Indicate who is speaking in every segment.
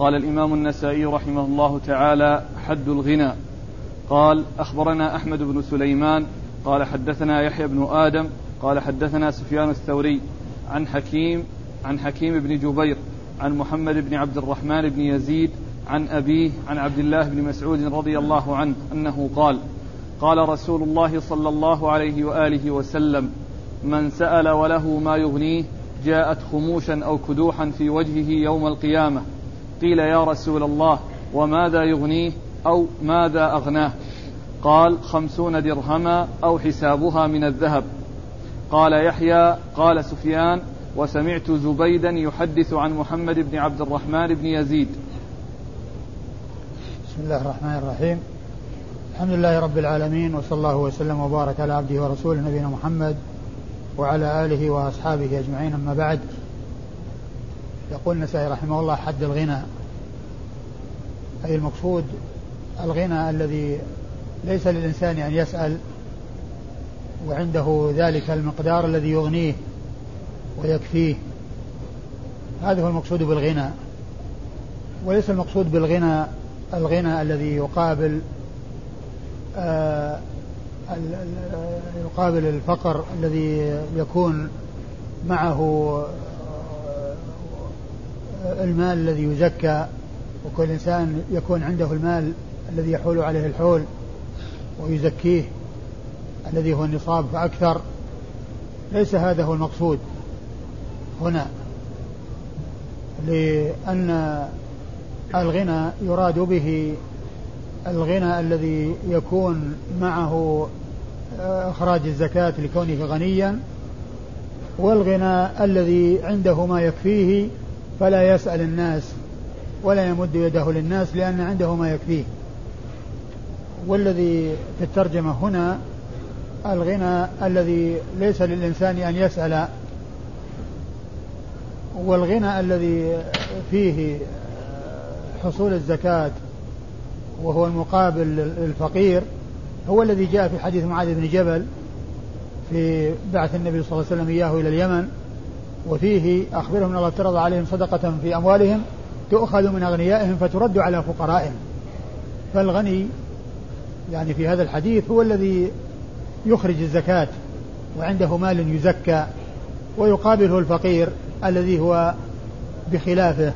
Speaker 1: قال الإمام النسائي رحمه الله تعالى حد الغنى. قال أخبرنا أحمد بن سليمان قال حدثنا يحيى بن آدم قال حدثنا سفيان الثوري عن حكيم عن حكيم بن جبير عن محمد بن عبد الرحمن بن يزيد عن أبيه عن عبد الله بن مسعود رضي الله عنه أنه قال قال رسول الله صلى الله عليه وآله وسلم من سأل وله ما يغنيه جاءت خموشا أو كدوحا في وجهه يوم القيامة. قيل يا رسول الله وماذا يغنيه؟ أو ماذا أغناه؟ قال خمسون درهما أو حسابها من الذهب. قال يحيى قال سفيان وسمعت زبيدا يحدث عن محمد بن عبد الرحمن بن يزيد.
Speaker 2: بسم الله الرحمن الرحيم. الحمد لله رب العالمين وصلى الله وسلم وبارك على عبده ورسوله نبينا محمد وعلى آله وأصحابه أجمعين أما بعد. يقول النسائي رحمه الله حد الغنى. أي المقصود الغنى الذي ليس للإنسان أن يسأل وعنده ذلك المقدار الذي يغنيه ويكفيه. هذا هو المقصود بالغنى. وليس المقصود بالغنى الغنى الذي يقابل آه يقابل الفقر الذي يكون معه المال الذي يزكى وكل إنسان يكون عنده المال الذي يحول عليه الحول ويزكيه الذي هو النصاب فأكثر. ليس هذا هو المقصود هنا لأن الغنى يراد به الغنى الذي يكون معه إخراج الزكاة لكونه غنيا والغنى الذي عنده ما يكفيه فلا يسأل الناس ولا يمد يده للناس لأن عنده ما يكفيه. والذي في الترجمة هنا الغنى الذي ليس للإنسان أن يسأل والغنى الذي فيه حصول الزكاة وهو المقابل للفقير هو الذي جاء في حديث معاذ بن جبل في بعث النبي صلى الله عليه وسلم إياه إلى اليمن. وفيه أخبرهم أن الله افترض عليهم صدقة في أموالهم تؤخذ من أغنيائهم فترد على فقرائهم. فالغني يعني في هذا الحديث هو الذي يخرج الزكاة وعنده مال يزكى ويقابله الفقير الذي هو بخلافه.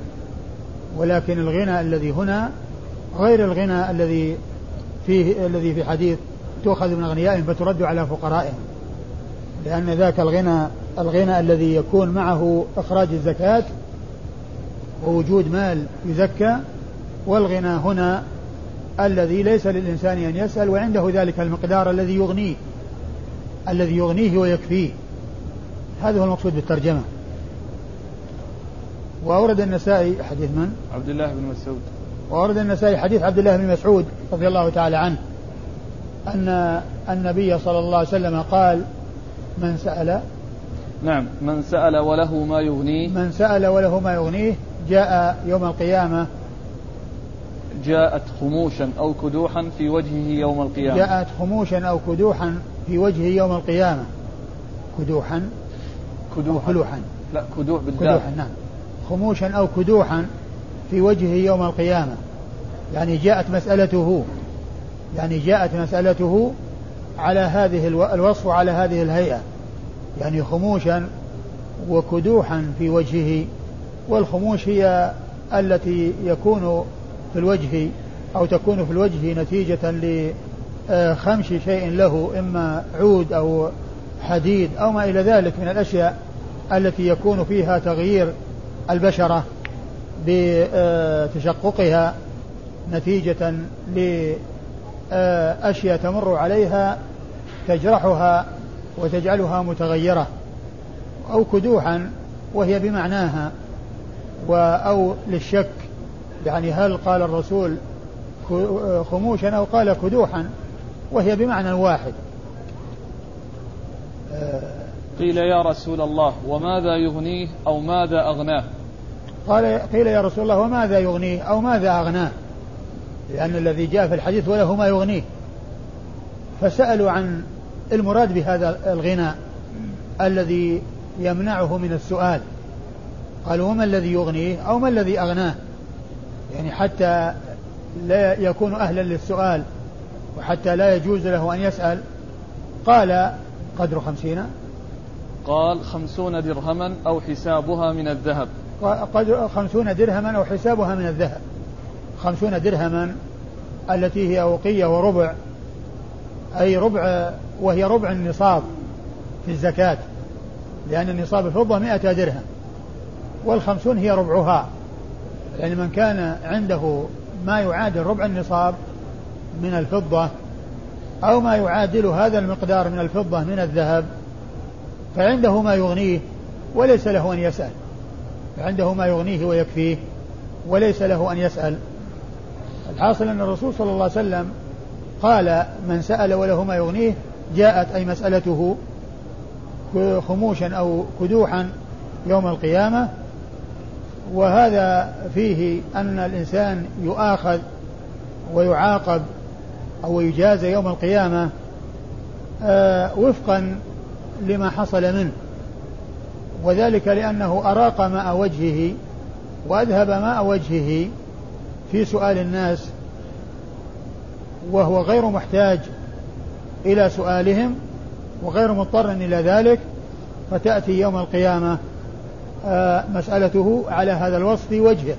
Speaker 2: ولكن الغنى الذي هنا غير الغنى الذي فيه الذي في حديث تؤخذ من أغنيائهم فترد على فقرائهم. لأن ذاك الغنى الغنى الذي يكون معه إخراج الزكاة ووجود مال يزكى والغنى هنا الذي ليس للإنسان أن يسأل وعنده ذلك المقدار الذي يغنيه الذي يغنيه ويكفيه. هذا هو المقصود بالترجمة. وأورد النسائي حديث من؟
Speaker 1: عبد الله بن مسعود.
Speaker 2: وأورد النسائي حديث عبد الله بن مسعود رضي الله تعالى عنه أن النبي صلى الله عليه وسلم قال من سأل
Speaker 1: نعم. من سأل وله ما يغنيه.
Speaker 2: من سأل وله ما يغنيه جاء يوم القيامة.
Speaker 1: جاءت خموشا أو كدوحا في وجهه يوم القيامة.
Speaker 2: جاءت خموشا أو كدوحا في وجهه يوم القيامة. كدوحا
Speaker 1: كدوحا.
Speaker 2: كدوحا
Speaker 1: لا كدوح بالذات
Speaker 2: كدوحا نعم. خموشا أو كدوحا في وجهه يوم القيامة. يعني جاءت مسألته. يعني جاءت مسألته على هذه الوصف وعلى هذه الهيئة. يعني خموشا وكدوحا في وجهه والخموش هي التي يكون في الوجه أو تكون في الوجه نتيجة لخمش شيء له إما عود أو حديد أو ما إلى ذلك من الأشياء التي يكون فيها تغيير البشرة بتشققها نتيجة لأشياء تمر عليها تجرحها وتجعلها متغيرة أو كدوحا وهي بمعناها أو للشك يعني هل قال الرسول خموشا أو قال كدوحا وهي بمعنى واحد.
Speaker 1: قيل يا رسول الله وماذا يغنيه أو ماذا أغناه؟
Speaker 2: قال قيل يا رسول الله وماذا يغنيه أو ماذا أغناه؟ لأن الذي جاء في الحديث وله ما يغنيه. فسألوا عن المراد بهذا الغنى الذي يمنعه من السؤال. قالوا وما الذي يغنيه أو ما الذي أغناه؟ يعني حتى لا يكون أهلا للسؤال وحتى لا يجوز له أن يسأل. قال قدر خمسين.
Speaker 1: قال خمسون درهما أو حسابها من الذهب.
Speaker 2: قدر خمسون درهما أو حسابها من الذهب. خمسون درهما التي هي أوقية وربع أي ربع وهي ربع النصاب في الزكاة لأن النصاب الفضة مئة درهم والخمسون هي ربعها. يعني من كان عنده ما يعادل ربع النصاب من الفضة أو ما يعادل هذا المقدار من الفضة من الذهب فعنده ما يغنيه وليس له أن يسأل. فعنده ما يغنيه ويكفيه وليس له أن يسأل. الحاصل أن الرسول صلى الله عليه وسلم قال من سأل وله ما يغنيه جاءت أي مسألته خموشا أو كدوحا يوم القيامة وهذا فيه أن الإنسان يؤاخذ ويعاقب أو يجازى يوم القيامة آه، وفقا لما حصل منه وذلك لأنه أراق ماء وجهه وأذهب ماء وجهه في سؤال الناس وهو غير محتاج إلى سؤالهم وغير مضطر إلى ذلك فتأتي يوم القيامة آه، مسألته على هذا الوصف في وجهه.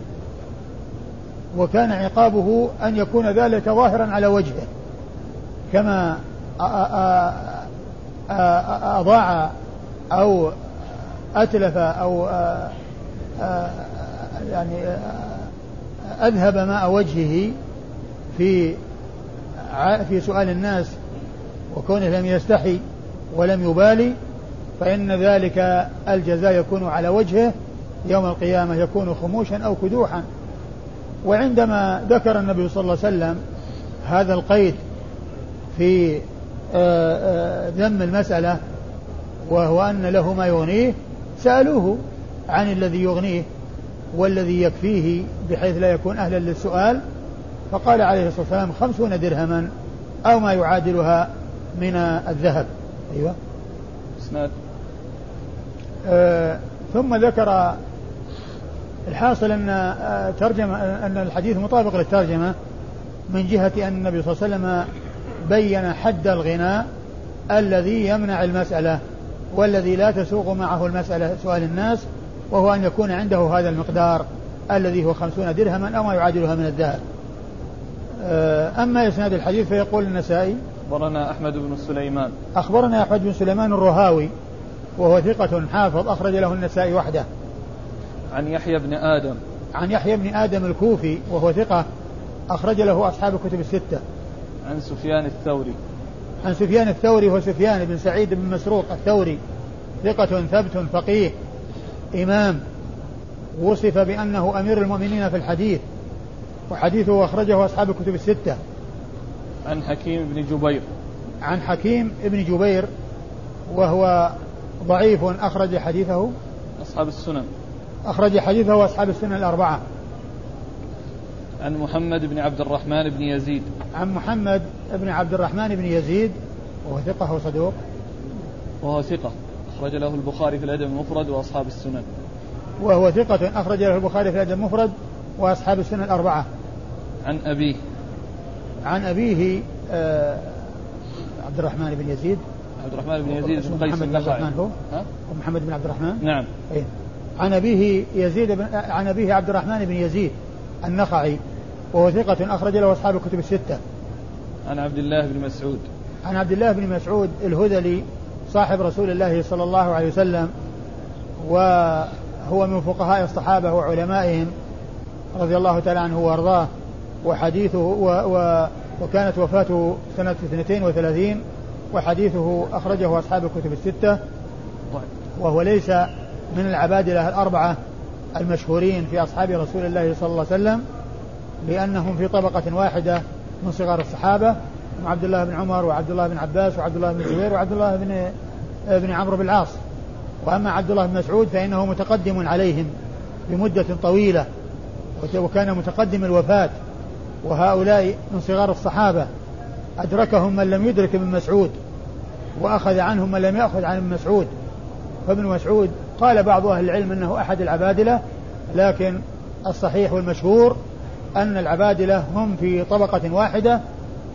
Speaker 2: وكان عقابه أن يكون ذلك ظاهرا على وجهه. كما أضاع أو أتلف أو يعني أذهب ماء وجهه في في سؤال الناس وكونه لم يستحي ولم يبالي فإن ذلك الجزاء يكون على وجهه يوم القيامة يكون خموشا أو كدوحا. وعندما ذكر النبي صلى الله عليه وسلم هذا القيد في آه، آه، ذم المسألة وهو أن له ما يغنيه سألوه عن الذي يغنيه والذي يكفيه بحيث لا يكون أهلا للسؤال فقال عليه الصلاة والسلام خمسون درهما أو ما يعادلها من الذهب. أيوة. إسناد. آه ثم ذكر الحاصل أن آه ترجمة أن الحديث مطابق للترجمة من جهة أن النبي صلى الله عليه وسلم بين حد الغناء الذي يمنع المسألة والذي لا تسوق معه المسألة سؤال الناس وهو أن يكون عنده هذا المقدار الذي هو خمسون درهما أو ما يعادلها من الذهب. آه، أما إسناد الحديث فيقول النسائي
Speaker 1: أخبرنا أحمد بن سليمان.
Speaker 2: أخبرنا أحمد بن سليمان الرهاوي وهو ثقة حافظ أخرج له النسائي وحده.
Speaker 1: عن يحيى بن آدم.
Speaker 2: عن يحيى بن آدم الكوفي وهو ثقة أخرج له أصحاب الكتب الستة.
Speaker 1: عن سفيان الثوري.
Speaker 2: عن سفيان الثوري هو سفيان بن سعيد بن مسروق الثوري. ثقة ثبت فقيه. إمام. وصف بأنه أمير المؤمنين في الحديث. وحديثه أخرجه أصحاب الكتب الستة.
Speaker 1: عن حكيم بن جبير.
Speaker 2: عن حكيم بن جبير وهو ضعيف أخرج حديثه.
Speaker 1: أصحاب السنن.
Speaker 2: أخرج حديثه أصحاب السنن الأربعة.
Speaker 1: عن محمد بن عبد الرحمن بن يزيد.
Speaker 2: عن محمد بن عبد الرحمن بن يزيد وهو ثقة وصدوق
Speaker 1: وهو ثقة. أخرج له البخاري في الأدب المفرد وأصحاب السنن.
Speaker 2: وهو ثقة أخرج له البخاري في الأدب المفرد وأصحاب السنن الأربعة.
Speaker 1: عن أبيه.
Speaker 2: عن أبيه آه عبد الرحمن بن يزيد.
Speaker 1: عبد الرحمن بن يزيد بن قيس
Speaker 2: بن عبد الرحمن هو؟ محمد بن عبد الرحمن؟
Speaker 1: نعم.
Speaker 2: أيه. عن أبيه يزيد بن عن أبيه عبد الرحمن بن يزيد النخعي وهو ثقة أخرج له أصحاب الكتب الستة.
Speaker 1: عن عبد الله بن مسعود.
Speaker 2: عن عبد الله بن مسعود الهذلي صاحب رسول الله صلى الله عليه وسلم وهو من فقهاء الصحابة وعلمائهم رضي الله تعالى عنه وأرضاه. وحديثه و و وكانت وفاته سنة 32 وحديثه أخرجه أصحاب الكتب الستة. وهو ليس من العبادلة الأربعة المشهورين في أصحاب رسول الله صلى الله عليه وسلم لأنهم في طبقة واحدة من صغار الصحابة عبد الله بن عمر وعبد الله بن عباس وعبد الله بن الزبير وعبد الله بن بن عمرو بن العاص. وأما عبد الله بن مسعود فإنه متقدم عليهم بمدة طويلة وكان متقدم الوفاة. وهؤلاء من صغار الصحابة أدركهم من لم يدرك ابن مسعود وأخذ عنهم من لم يأخذ عن ابن مسعود. فابن مسعود قال بعض أهل العلم أنه أحد العبادلة لكن الصحيح والمشهور أن العبادلة هم في طبقة واحدة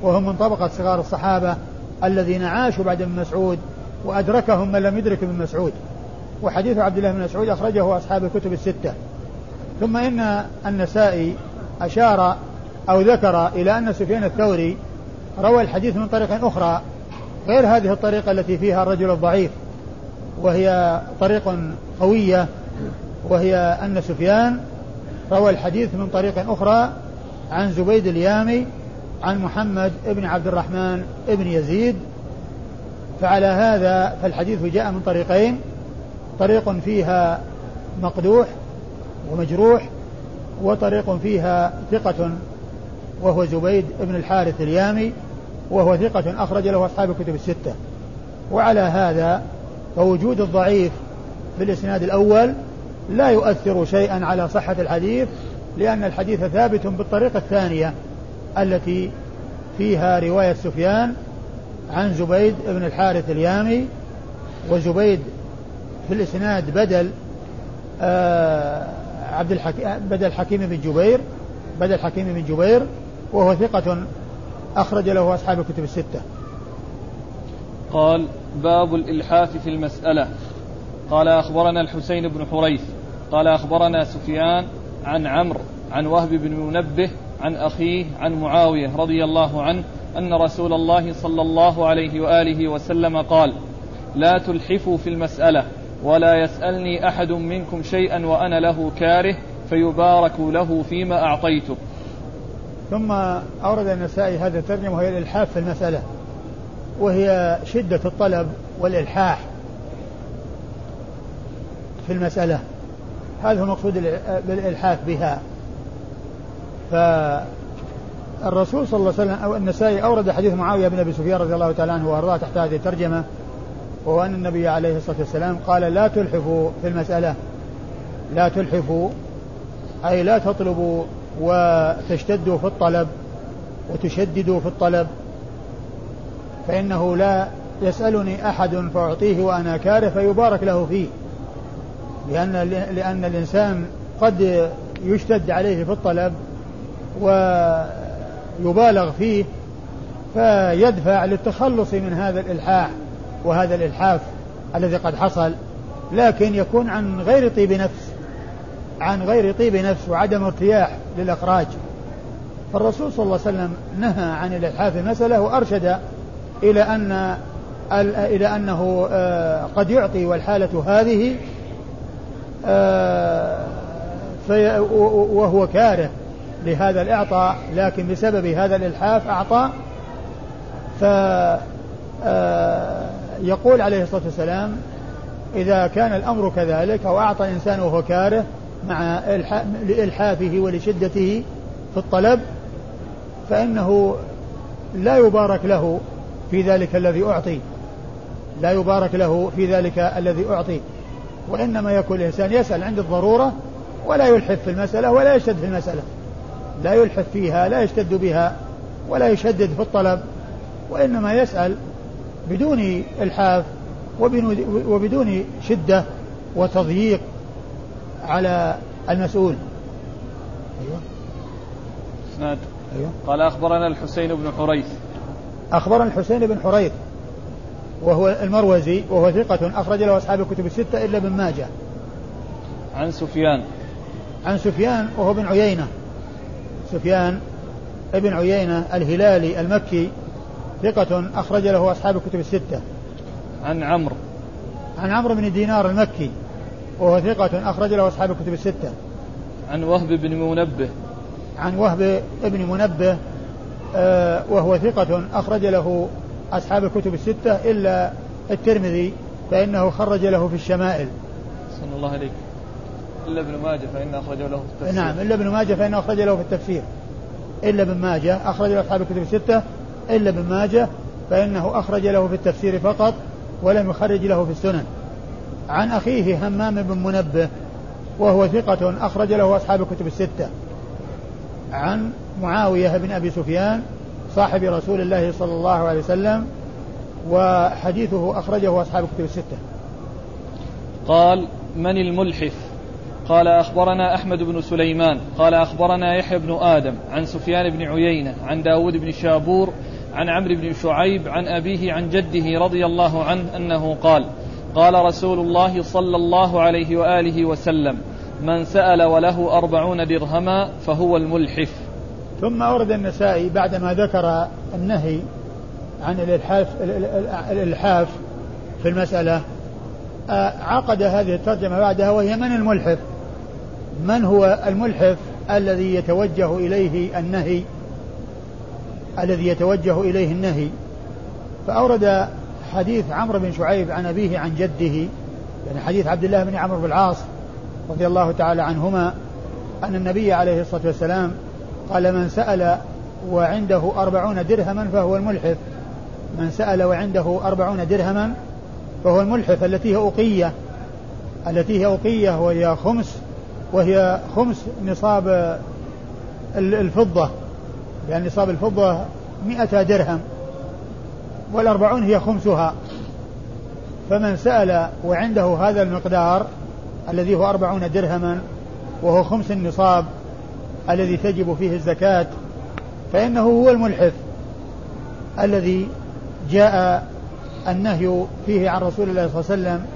Speaker 2: وهم من طبقة صغار الصحابة الذين عاشوا بعد ابن مسعود وأدركهم من لم يدرك ابن مسعود. وحديث عبد الله بن مسعود أخرجه أصحاب الكتب الستة. ثم إن النسائي أشار أو ذكر إلى أن سفيان الثوري روى الحديث من طريق أخرى غير هذه الطريقة التي فيها الرجل الضعيف وهي طريق قوية وهي أن سفيان روى الحديث من طريق أخرى عن زبيد اليامي عن محمد بن عبد الرحمن بن يزيد. فعلى هذا فالحديث جاء من طريقين طريق فيها مقدوح ومجروح وطريق فيها ثقة وهو زبيد بن الحارث اليامي وهو ثقة أخرج له أصحاب الكتب الستة. وعلى هذا فوجود الضعيف في الإسناد الأول لا يؤثر شيئا على صحة الحديث لأن الحديث ثابت بالطريقة الثانية التي فيها رواية سفيان عن زبيد بن الحارث اليامي. وزبيد في الإسناد بدل آه عبد الحكيم بدل حكيم بن جبير بدل حكيم بن جبير وهو ثقة أخرج له أصحاب الكتب الستة.
Speaker 1: قال باب الإلحاف في المسألة. قال أخبرنا الحسين بن حريث. قال أخبرنا سفيان عن عمرو عن وهب بن منبه عن أخيه عن معاوية رضي الله عنه أن رسول الله صلى الله عليه وآله وسلم قال لا تلحفوا في المسألة ولا يسألني أحد منكم شيئا وأنا له كاره فيبارك له فيما أعطيته.
Speaker 2: ثم أورد النسائي هذا الترجمة وهي الإلحاف في المسألة وهي شدة الطلب والإلحاح في المسألة. هذا هو المقصود بالإلحاح بها. فالرسول صلى الله عليه وسلم أو النسائي أورد حديث معاوية بن أبي سفيان رضي الله تعالى عنه وأرضاه تحت هذه الترجمة وهو أن النبي عليه الصلاة والسلام قال لا تلحفوا في المسألة لا تلحفوا أي لا تطلبوا وتشتدوا في الطلب وتشددوا في الطلب فإنه لا يسألني أحد فأعطيه وأنا كاره فيبارك له فيه. لأن لأن الإنسان قد يشتد عليه في الطلب ويبالغ فيه فيدفع للتخلص من هذا الإلحاح وهذا الإلحاف الذي قد حصل لكن يكون عن غير طيب نفس. عن غير طيب نفس وعدم ارتياح للإخراج. فالرسول صلى الله عليه وسلم نهى عن الإلحاف المسألة وأرشد إلى أن إلى أنه آه، قد يعطي والحالة هذه آه، وهو كاره لهذا الإعطاء لكن بسبب هذا الإلحاف أعطى. فيقول آه، عليه الصلاة والسلام إذا كان الأمر كذلك أو أعطى إنسان وهو كاره مع لإلحافه ولشدته في الطلب فإنه لا يبارك له في ذلك الذي أعطي. لا يبارك له في ذلك الذي أعطي. وإنما يكون الإنسان يسأل عند الضرورة ولا يلحف في المسألة ولا يشتد في المسألة. لا يلحف فيها لا يشتد بها ولا يشدد في الطلب. وإنما يسأل بدون إلحاف وبدون شدة وتضييق على المسؤول.
Speaker 1: أيوة. إسناد. أيوة. قال أخبرنا الحسين بن حريث.
Speaker 2: أخبرنا الحسين بن حريث وهو المروزي وهو ثقة أخرج له أصحاب الكتب الستة إلا ابن ماجه.
Speaker 1: عن سفيان.
Speaker 2: عن سفيان وهو بن عيينة. سفيان ابن عيينة الهلالي المكي ثقة أخرج له أصحاب الكتب الستة.
Speaker 1: عن عمرو.
Speaker 2: عن عمرو بن دينار المكي. وهو ثقة أخرج له أصحاب الكتب الستة.
Speaker 1: عن وهب بن منبه.
Speaker 2: عن وهب بن منبه آه وهو ثقة أخرج له أصحاب الكتب الستة إلا الترمذي فإنه خرج له في الشمائل.
Speaker 1: صلى الله عليك. إلا ابن ماجه فإنه أخرج له في التفسير.
Speaker 2: نعم إلا ابن ماجه فإنه أخرج له في التفسير. إلا ابن ماجه أخرج له أصحاب الكتب الستة. إلا ابن ماجه فإنه أخرج له في التفسير فقط ولم يخرج له في السنن. عن أخيه همام بن منبه وهو ثقة أخرج له أصحاب الكتب الستة. عن معاوية بن أبي سفيان صاحب رسول الله صلى الله عليه وسلم وحديثه أخرجه أصحاب الكتب الستة.
Speaker 1: قال من الملحف؟ قال أخبرنا أحمد بن سليمان. قال أخبرنا يحيى بن آدم عن سفيان بن عيينة عن داود بن شابور عن عمرو بن شعيب عن أبيه عن جده رضي الله عنه أنه قال قال رسول الله صلى الله عليه وآله وسلم من سأل وله أربعون درهما فهو الملحف.
Speaker 2: ثم أورد النسائي بعدما ذكر النهي عن الإلحاف, الإلحاف في المسألة عقد هذه الترجمة بعدها وهي من الملحف؟ من هو الملحف الذي يتوجه إليه النهي؟ الذي يتوجه إليه النهي. فأورد حديث عمرو بن شعيب عن أبيه عن جده يعني حديث عبد الله بن عمرو بن العاص رضي الله تعالى عنهما أن النبي عليه الصلاة والسلام قال من سأل وعنده أربعون درهما فهو الملحف. من سأل وعنده أربعون درهما فهو الملحف التي هي أقية التي هي أقية وهي خمس وهي خمس نصاب الفضة لأن نصاب الفضة مئة درهم. والأربعون هي خمسها. فمن سأل وعنده هذا المقدار الذي هو أربعون درهما وهو خمس النصاب الذي تجب فيه الزكاة فإنه هو الملحف الذي جاء النهي فيه عن رسول الله صلى الله عليه وسلم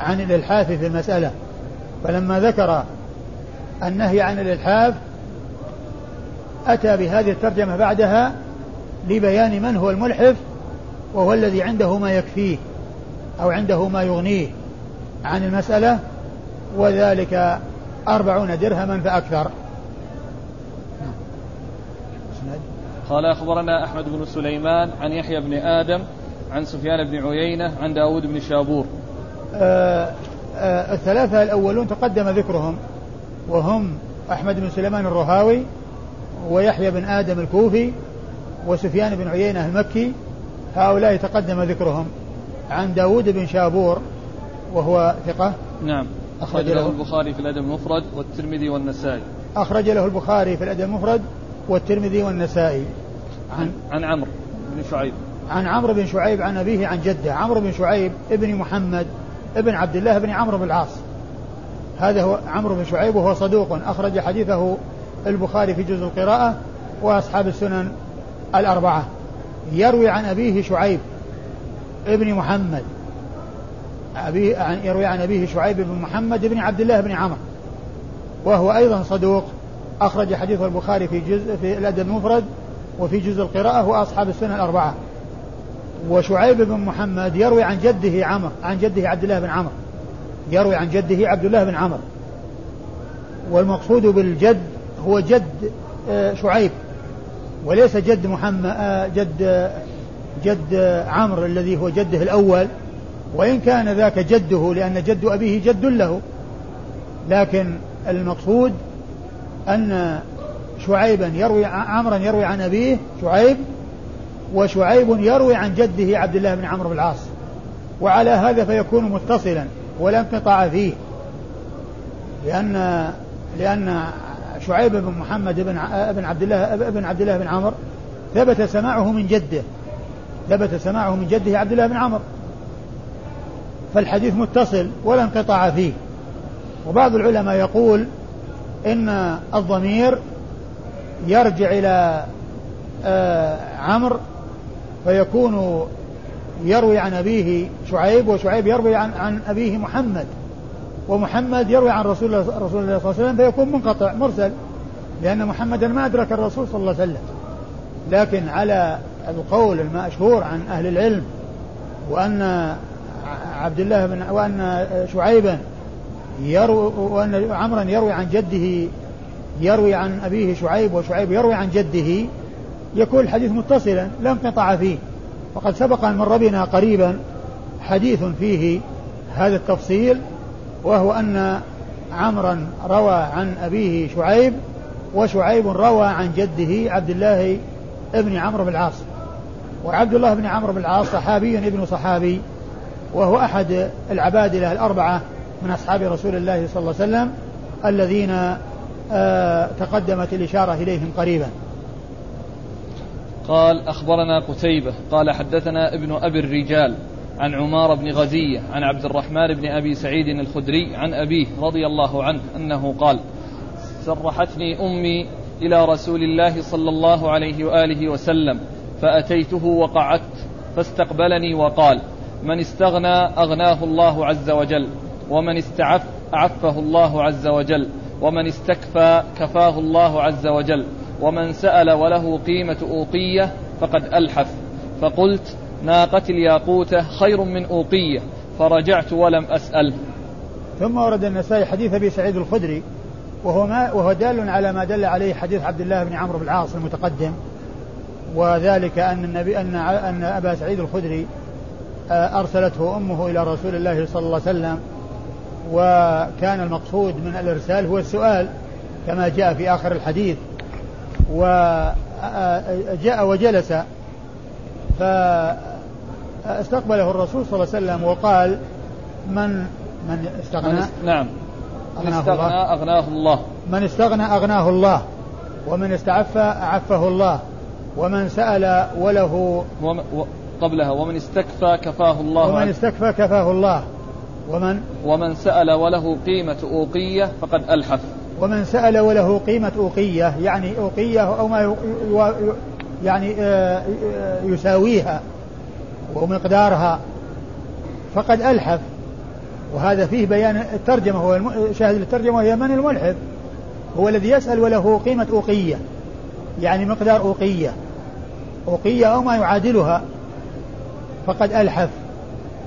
Speaker 2: عن الإلحاف في المسألة. فلما ذكر النهي عن الإلحاف أتى بهذه الترجمة بعدها لبيان من هو الملحف وهو الذي عنده ما يكفيه أو عنده ما يغنيه عن المسألة وذلك أربعون درهما فأكثر.
Speaker 1: قال أخبرنا أحمد بن سليمان عن يحيى بن آدم عن سفيان بن عيينة عن داود بن شابور.
Speaker 2: آه آه الثلاثة الأولون تقدم ذكرهم وهم أحمد بن سليمان الرهاوي ويحيى بن آدم الكوفي وسفيان بن عيينة المكي هؤلاء تقدم ذكرهم عن داود بن شابور وهو ثقة.
Speaker 1: نعم. أخرج له. البخاري في الأدب المفرد والترمذي والنسائي.
Speaker 2: أخرج له البخاري في الأدب المفرد والترمذي والنسائي.
Speaker 1: عن عن عمرو بن شعيب.
Speaker 2: عن عمرو بن شعيب عن أبيه عن جده. عمرو بن شعيب ابن محمد ابن عبد الله بن عمرو بن العاص. هذا هو عمرو بن شعيب وهو صدوق. أخرج حديثه البخاري في جزء القراءة وأصحاب السنن الأربعة. يروي عن أبيه شعيب ابن محمد. أبيه عن يروي عن أبيه شعيب بن محمد بن عبد الله بن عمرو. وهو أيضا صدوق. أخرج حديث البخاري في جزء في الأدب المفرد وفي جزء القراءة وأصحاب السنن الأربعة. وشعيب بن محمد يروي عن جده عمرو عن جده عبد الله بن عمرو. يروي عن جده عبد الله بن عمرو. والمقصود بالجد هو جد آه، شعيب. وليس جد محمد آه، جد جد عمرو الذي هو جده الأول وإن كان ذاك جده لأن جد أبيه جد له. لكن المقصود أن شعيبا يروي عمرا يروي عن أبيه شعيب وشعيب يروي عن جده عبد الله بن عمرو بن العاص. وعلى هذا فيكون متصلا ولا انقطاع فيه. لأن لأن شعيب بن محمد بن بن عبد الله بن عبد الله بن عمرو ثبت سماعه من جده. ثبت سماعه من جده عبد الله بن عمرو فالحديث متصل ولا انقطاع فيه. وبعض العلماء يقول إن الضمير يرجع إلى آه عمرو فيكون يروي عن أبيه شعيب وشعيب يروي عن, عن أبيه محمد. ومحمد يروي عن رسول الله, صلى الله عليه وسلم فيكون منقطع مرسل. لأن محمدا ما أدرك الرسول صلى الله عليه وسلم. لكن على القول المشهور عن أهل العلم وأن عبد الله بن وأن شعيبا يروي وأن عمرا يروي عن جده يروي عن أبيه شعيب وشعيب يروي عن جده يكون الحديث متصلا لا انقطاع فيه. وقد سبق أن مر بنا قريبا حديث فيه هذا التفصيل وهو أن عمرا روى عن أبيه شعيب وشعيب روى عن جده عبد الله ابن عمرو بن العاص. وعبد الله بن عمرو بن العاص صحابي ابن صحابي وهو أحد العبادلة الأربعة من أصحاب رسول الله صلى الله عليه وسلم الذين آه تقدمت الإشارة إليهم قريبا.
Speaker 1: قال أخبرنا قتيبة قال حدثنا ابن أبي الرجال عن عمار بن غزية عن عبد الرحمن بن أبي سعيد الخدري عن أبيه رضي الله عنه أنه قال سرحتني أمي إلى رسول الله صلى الله عليه وآله وسلم فأتيته وقعدت فاستقبلني وقال من استغنى أغناه الله عز وجل ومن استعف أعفه الله عز وجل ومن استكفى كفاه الله عز وجل ومن سأل وله قيمة أوقية فقد ألحف فقلت ناقة الياقوتة خير من أوقية فرجعت ولم أسأل.
Speaker 2: ثم ورد النسائي حديث أبي سعيد الخدري وهو ما وهو دال على ما دل عليه حديث عبد الله بن عمرو بن العاص المتقدم وذلك أن النبي أن أن أبا سعيد الخدري آه، أرسلته أمه إلى رسول الله صلى الله عليه وسلم وكان المقصود من الإرسال هو السؤال كما جاء في آخر الحديث وجاء آه، وجلس فاستقبله الرسول صلى الله عليه وسلم وقال من من استغنى؟
Speaker 1: نعم. من استغنى أغناه الله.
Speaker 2: من استغنى أغناه الله. ومن استعفى أعفه الله. ومن سأل وله
Speaker 1: وم... و... قبلها ومن استكفى كفاه الله
Speaker 2: ومن استكفى كفاه الله. ومن
Speaker 1: ومن سأل وله قيمة أوقية فقد ألحف.
Speaker 2: ومن سأل وله قيمة أوقية. يعني أوقية أو ما يعني آه، آه، يساويها ومقدارها. فقد ألحف. وهذا فيه بيان الترجمة. هو شاهد الترجمة وهي من الملحف؟ هو الذي يسأل وله قيمة أوقية. يعني مقدار أوقية. أوقية أو ما يعادلها. فقد ألحف.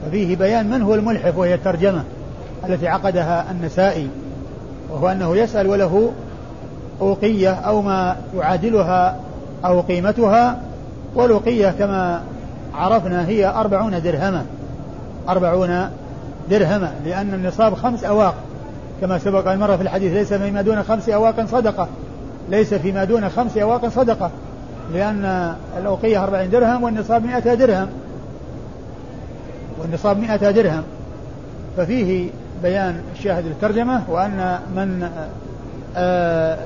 Speaker 2: وفيه بيان من هو الملحف وهي الترجمة التي عقدها النسائي. وهو أنه يسأل وله أوقية أو ما يعادلها أو قيمتها والأوقية كما عرفنا هي أربعون درهما. أربعون درهما لأن النصاب خمس أواق. كما سبق المرة في الحديث ليس فيما دون خمس أواق صدقة. ليس فيما دون خمس أواق صدقة. لأن الأوقية أربعين درهم والنصاب مئة درهم. والنصاب مئة درهم. ففيه بيان الشاهد الترجمة وأن من آه،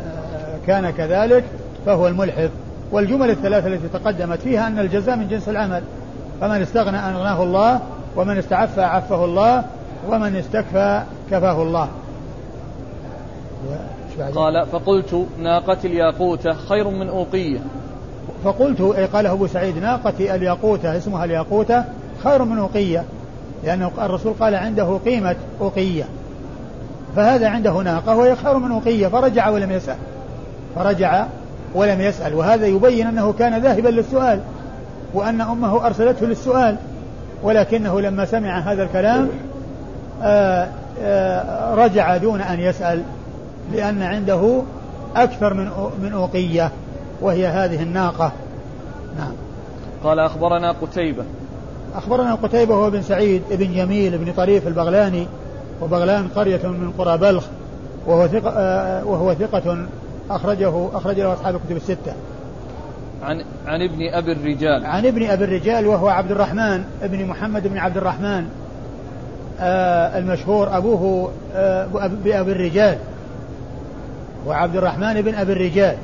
Speaker 2: كان كذلك فهو الملحف والجمل الثلاثة التي تقدمت فيها أن الجزاء من جنس العمل. فمن استغنى أغناه الله ومن استعفى عفه الله ومن استكفى كفاه الله.
Speaker 1: قال فقلت ناقة الياقوتة خير من أوقية.
Speaker 2: فقلت أي قاله أبو سعيد ناقة الياقوتة اسمها الياقوتة خير من أوقية. لأن الرسول قال عنده قيمة أوقية. فهذا عنده ناقة وهي خير من أوقية فرجع ولم يسأل. فرجع ولم يسأل. وهذا يبين أنه كان ذاهبا للسؤال وأن أمه أرسلته للسؤال ولكنه لما سمع هذا الكلام آآ آه، آآ آه، رجع دون أن يسأل لأن عنده أكثر من من أوقية وهي هذه الناقة. نعم.
Speaker 1: قال أخبرنا قتيبة.
Speaker 2: أخبرنا قتيبة هو بن سعيد بن جميل بن طريف البغلاني وبغلان قرية من قرى بلخ وهو ثقة آه وهو ثقة أخرجه أخرج له أصحاب الكتب الستة.
Speaker 1: عن عن ابن أبي الرجال.
Speaker 2: عن ابن أبي الرجال وهو عبد الرحمن ابن محمد بن عبد الرحمن آه المشهور أبوه آه بأبي الرجال وعبد الرحمن بن أبي الرجال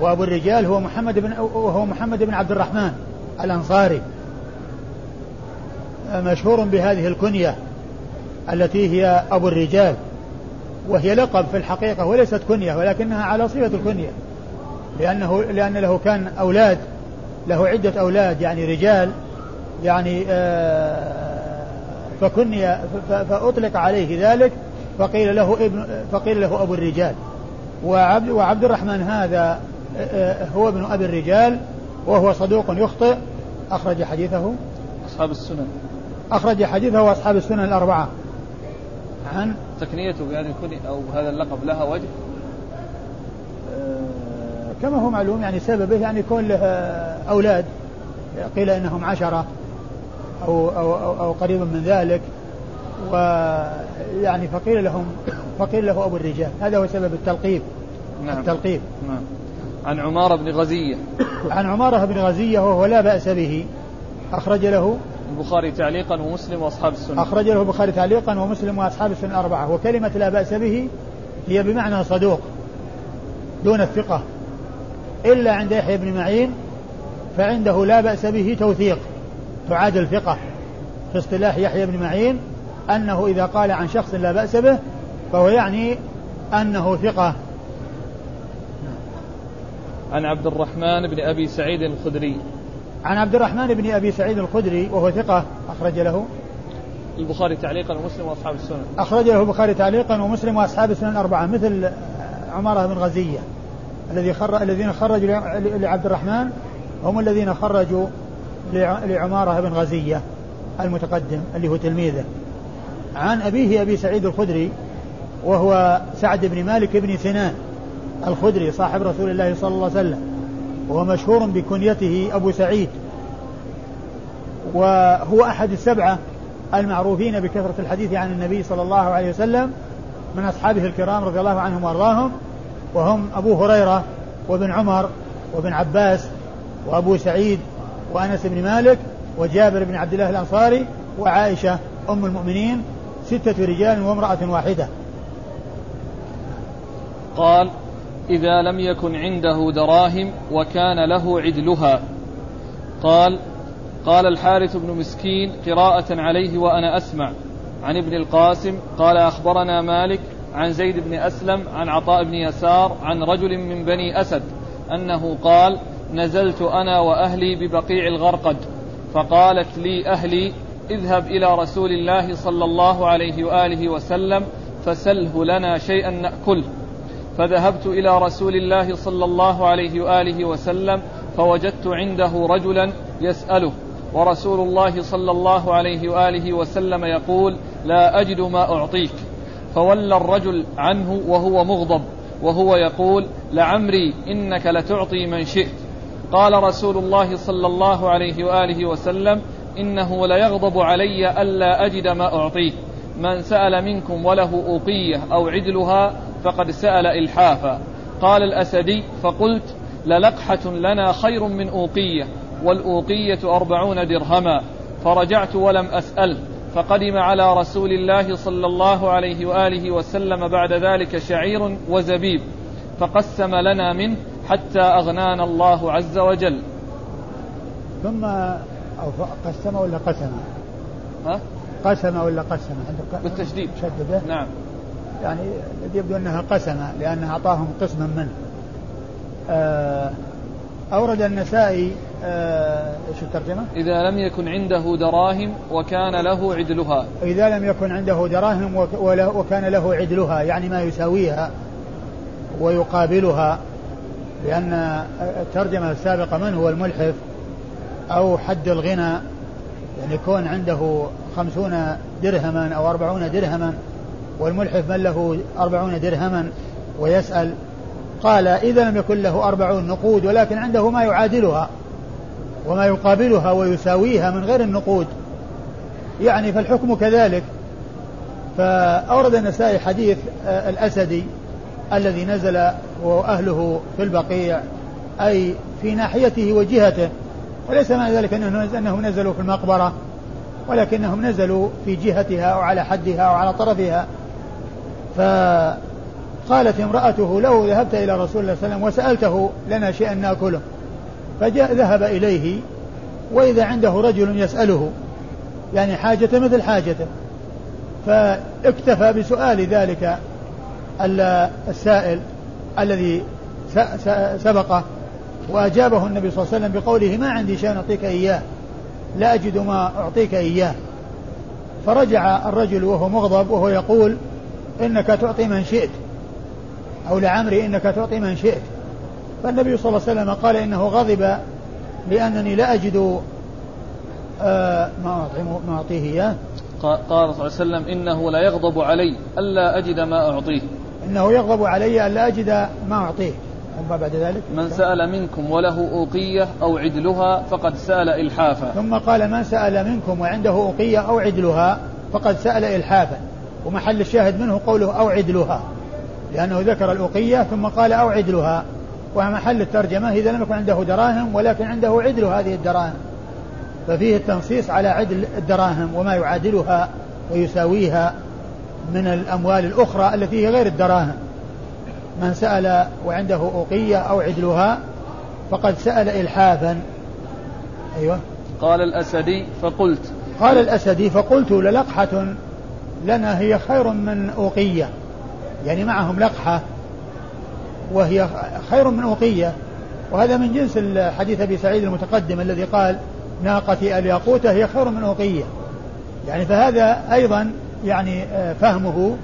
Speaker 2: وأبو الرجال هو محمد بن وهو محمد بن عبد الرحمن الأنصاري مشهور بهذه الكنية التي هي أبو الرجال وهي لقب في الحقيقة وليست كنية ولكنها على صفة الكنية. لأنه لأن له كان أولاد له عدة أولاد يعني رجال يعني آه، فكني فأطلق عليه ذلك فقيل له ابن فقيل له أبو الرجال. وعبد وعبد الرحمن هذا آه، هو ابن أبي الرجال وهو صدوق يخطئ. أخرج حديثه.
Speaker 1: أصحاب السنن.
Speaker 2: أخرج حديثه أصحاب السنن الأربعة.
Speaker 1: عن تكنيته بهذه الكنية أو هذا اللقب لها وجه؟
Speaker 2: آه، كما هو معلوم يعني سببه يعني يكون له أولاد. قيل إنهم عشرة أو, أو, أو, أو قريب من ذلك. ويعني فقيل لهم فقيل له أبو الرجال. هذا هو سبب التلقيب.
Speaker 1: نعم.
Speaker 2: التلقيب.
Speaker 1: نعم. عن عمارة بن غزية.
Speaker 2: عن عمارة بن غزية وهو لا بأس به. أخرج له
Speaker 1: البخاري تعليقا ومسلم وأصحاب السنة.
Speaker 2: اخرج له البخاري تعليقا ومسلم وأصحاب السنة الاربعه وكلمة لا بأس به هي بمعنى صدوق دون الثقة. إلا عند يحيى بن معين فعنده لا بأس به توثيق تعادل ثقه في اصطلاح يحيى بن معين أنه إذا قال عن شخص لا بأس به فهو يعني أنه ثقة.
Speaker 1: عن عبد الرحمن بن أبي سعيد الخدري.
Speaker 2: عن عبد الرحمن بن أبي سعيد الخدري وهو ثقة أخرج له.
Speaker 1: البخاري تعليقا ومسلم وأصحاب السنن.
Speaker 2: أخرج له البخاري تعليقا ومسلم وأصحاب السنن الأربعة مثل عمارة بن غزية. الذي خر... الذين خرجوا لعبد الرحمن هم الذين خرجوا لعمارة بن غزية المتقدم اللي هو تلميذه. عن أبيه أبي سعيد الخدري وهو سعد بن مالك بن سنان الخدري صاحب رسول الله صلى الله عليه وسلم. وهو مشهور بكنيته أبو سعيد. وهو أحد السبعة المعروفين بكثرة الحديث عن النبي صلى الله عليه وسلم من أصحابه الكرام رضي الله عنهم وأرضاهم. وهم أبو هريرة وابن عمر وابن عباس وأبو سعيد وأنس بن مالك وجابر بن عبد الله الأنصاري وعائشة أم المؤمنين ستة رجال وامرأة واحدة.
Speaker 1: قال إذا لم يكن عنده دراهم وكان له عدلها. قال قال الحارث بن مسكين قراءة عليه وأنا أسمع. عن ابن القاسم قال أخبرنا مالك عن زيد بن أسلم عن عطاء بن يسار عن رجل من بني أسد أنه قال نزلت أنا وأهلي ببقيع الغرقد فقالت لي أهلي اذهب إلى رسول الله صلى الله عليه وآله وسلم فسله لنا شيئا نأكله فذهبت إلى رسول الله صلى الله عليه وآله وسلم فوجدت عنده رجلا يسأله ورسول الله صلى الله عليه وآله وسلم يقول لا أجد ما أعطيك. فولى الرجل عنه وهو مغضب وهو يقول لعمري إنك لتعطي من شئت. قال رسول الله صلى الله عليه وآله وسلم إنه ليغضب علي ألا أجد ما أعطيه من سأل منكم وله أوقية أو عدلها فقد سأل إلحافا. قال الأسدي فقلت للقحة لنا خير من أوقية والأوقية أربعون درهما. فرجعت ولم أسأل فقدم على رسول الله صلى الله عليه وآله وسلم بعد ذلك شعير وزبيب فقسم لنا منه حتى أغنانا الله عز وجل.
Speaker 2: ثم أو قسم ولا قسم؟
Speaker 1: ها؟
Speaker 2: قسم ولا قسم
Speaker 1: بالتشديد.
Speaker 2: شدده
Speaker 1: نعم.
Speaker 2: يعني يبدو أنها قسم لأنها أعطاهم قسما منه. آه أورد النسائي آه إيش الترجمة؟
Speaker 1: إذا لم يكن عنده دراهم وكان له عدلها.
Speaker 2: إذا لم يكن عنده دراهم وكان له عدلها يعني ما يساويها ويقابلها لأن الترجمة السابقة من هو الملحف؟ أو حد الغنى؟ يعني يكون عنده خمسون درهما أو أربعون درهما والملحف من له أربعون درهما ويسأل قال إذا لم يكن له أربعون نقود ولكن عنده ما يعادلها وما يقابلها ويساويها من غير النقود. يعني فالحكم كذلك. فأورد النسائي حديث آه، الأسدي الذي نزل وأهله في البقيع أي في ناحيته وجهته. وليس معنى ذلك أنهم نزلوا في المقبرة ولكنهم نزلوا في جهتها أو على حدها أو على طرفها. فقالت امرأته لو ذهبت إلى رسول الله صلى الله عليه وسلم وسألته لنا شيئا نأكله. فجاء ذهب إليه وإذا عنده رجل يسأله يعني حاجة مثل حاجته. فاكتفى بسؤال ذلك السائل الذي سبقه. وأجابه النبي صلى الله عليه وسلم بقوله ما عندي شيء أعطيك إياه لا أجد ما أعطيك إياه. فرجع الرجل وهو مغضب وهو يقول إنك تعطي من شئت أو لعمري إنك تعطي من شئت فالنبي صلى الله عليه وسلم قال إنه غضب لأنني لا أجد آه ما أعطي ما أعطيه إياه.
Speaker 1: قال صلى الله عليه وسلم إنه لا يغضب علي ألا أجد ما أعطيه.
Speaker 2: إنه يغضب علي ألا أجد ما أعطيه. ثم بعد ذلك؟
Speaker 1: من سأل منكم وله أوقية أو عدلها فقد سأل إلحافا.
Speaker 2: ثم قال من سأل منكم وعنده أوقية أو عدلها فقد سأل إلحافا. ومحل الشاهد منه قوله أو عدلها لأنه ذكر الأوقية ثم قال أو عدلها. ومحل الترجمة إذا لم يكن عنده دراهم ولكن عنده عدل هذه الدراهم. ففيه التنصيص على عدل الدراهم وما يعادلها ويساويها من الأموال الأخرى التي هي غير الدراهم. من سأل وعنده أوقية أو عدلها فقد سأل إلحافا. أيوة.
Speaker 1: قال الأسدي فقلت.
Speaker 2: قال الأسدي فقلت للقحة لنا هي خير من أوقية. يعني معهم لقحة وهي خير من أوقية. وهذا من جنس حديث أبي سعيد المتقدم الذي قال ناقتي الياقوتة هي خير من أوقية. يعني فهذا أيضا يعني آه، فهمه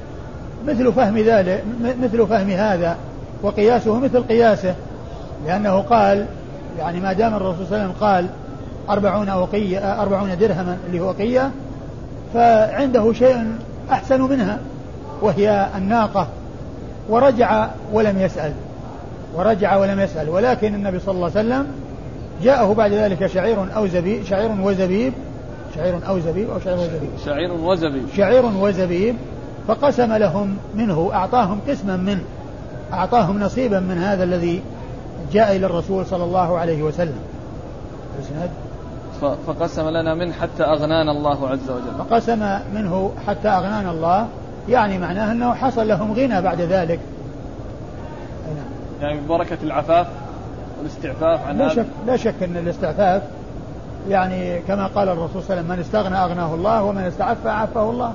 Speaker 2: مثل فهم ذلك مثل فهم هذا وقياسه مثل قياسه لأنه قال يعني ما دام الرسول صلى الله عليه وسلم قال أربعون أوقية آه، أربعون درهما اللي هو أوقية فعنده شيء أحسن منها وهي الناقة. ورجع ولم يسأل ورجع ولم يسأل ولكن النبي صلى الله عليه وسلم جاءه بعد ذلك شعير أو زبيب شعير وزبيب شعير أو زبيب أو شعير وزبيب.
Speaker 1: شعير وزبيب.
Speaker 2: شعير وزبيب. فقسم لهم منه أعطاهم قسما منه أعطاهم نصيبا من هذا الذي جاء إلى الرسول صلى الله عليه وسلم.
Speaker 1: فقسم لنا منه حتى أغنانا الله عز وجل.
Speaker 2: فقسم منه حتى أغنانا الله يعني معناه أنه حصل لهم غنى بعد ذلك.
Speaker 1: يعني ببركة العفاف والاستعفاف عن
Speaker 2: لا شك لا شك أن الاستعفاف يعني كما قال الرسول صلى الله عليه وسلم من استغنى أغناه الله ومن استعف عفه الله.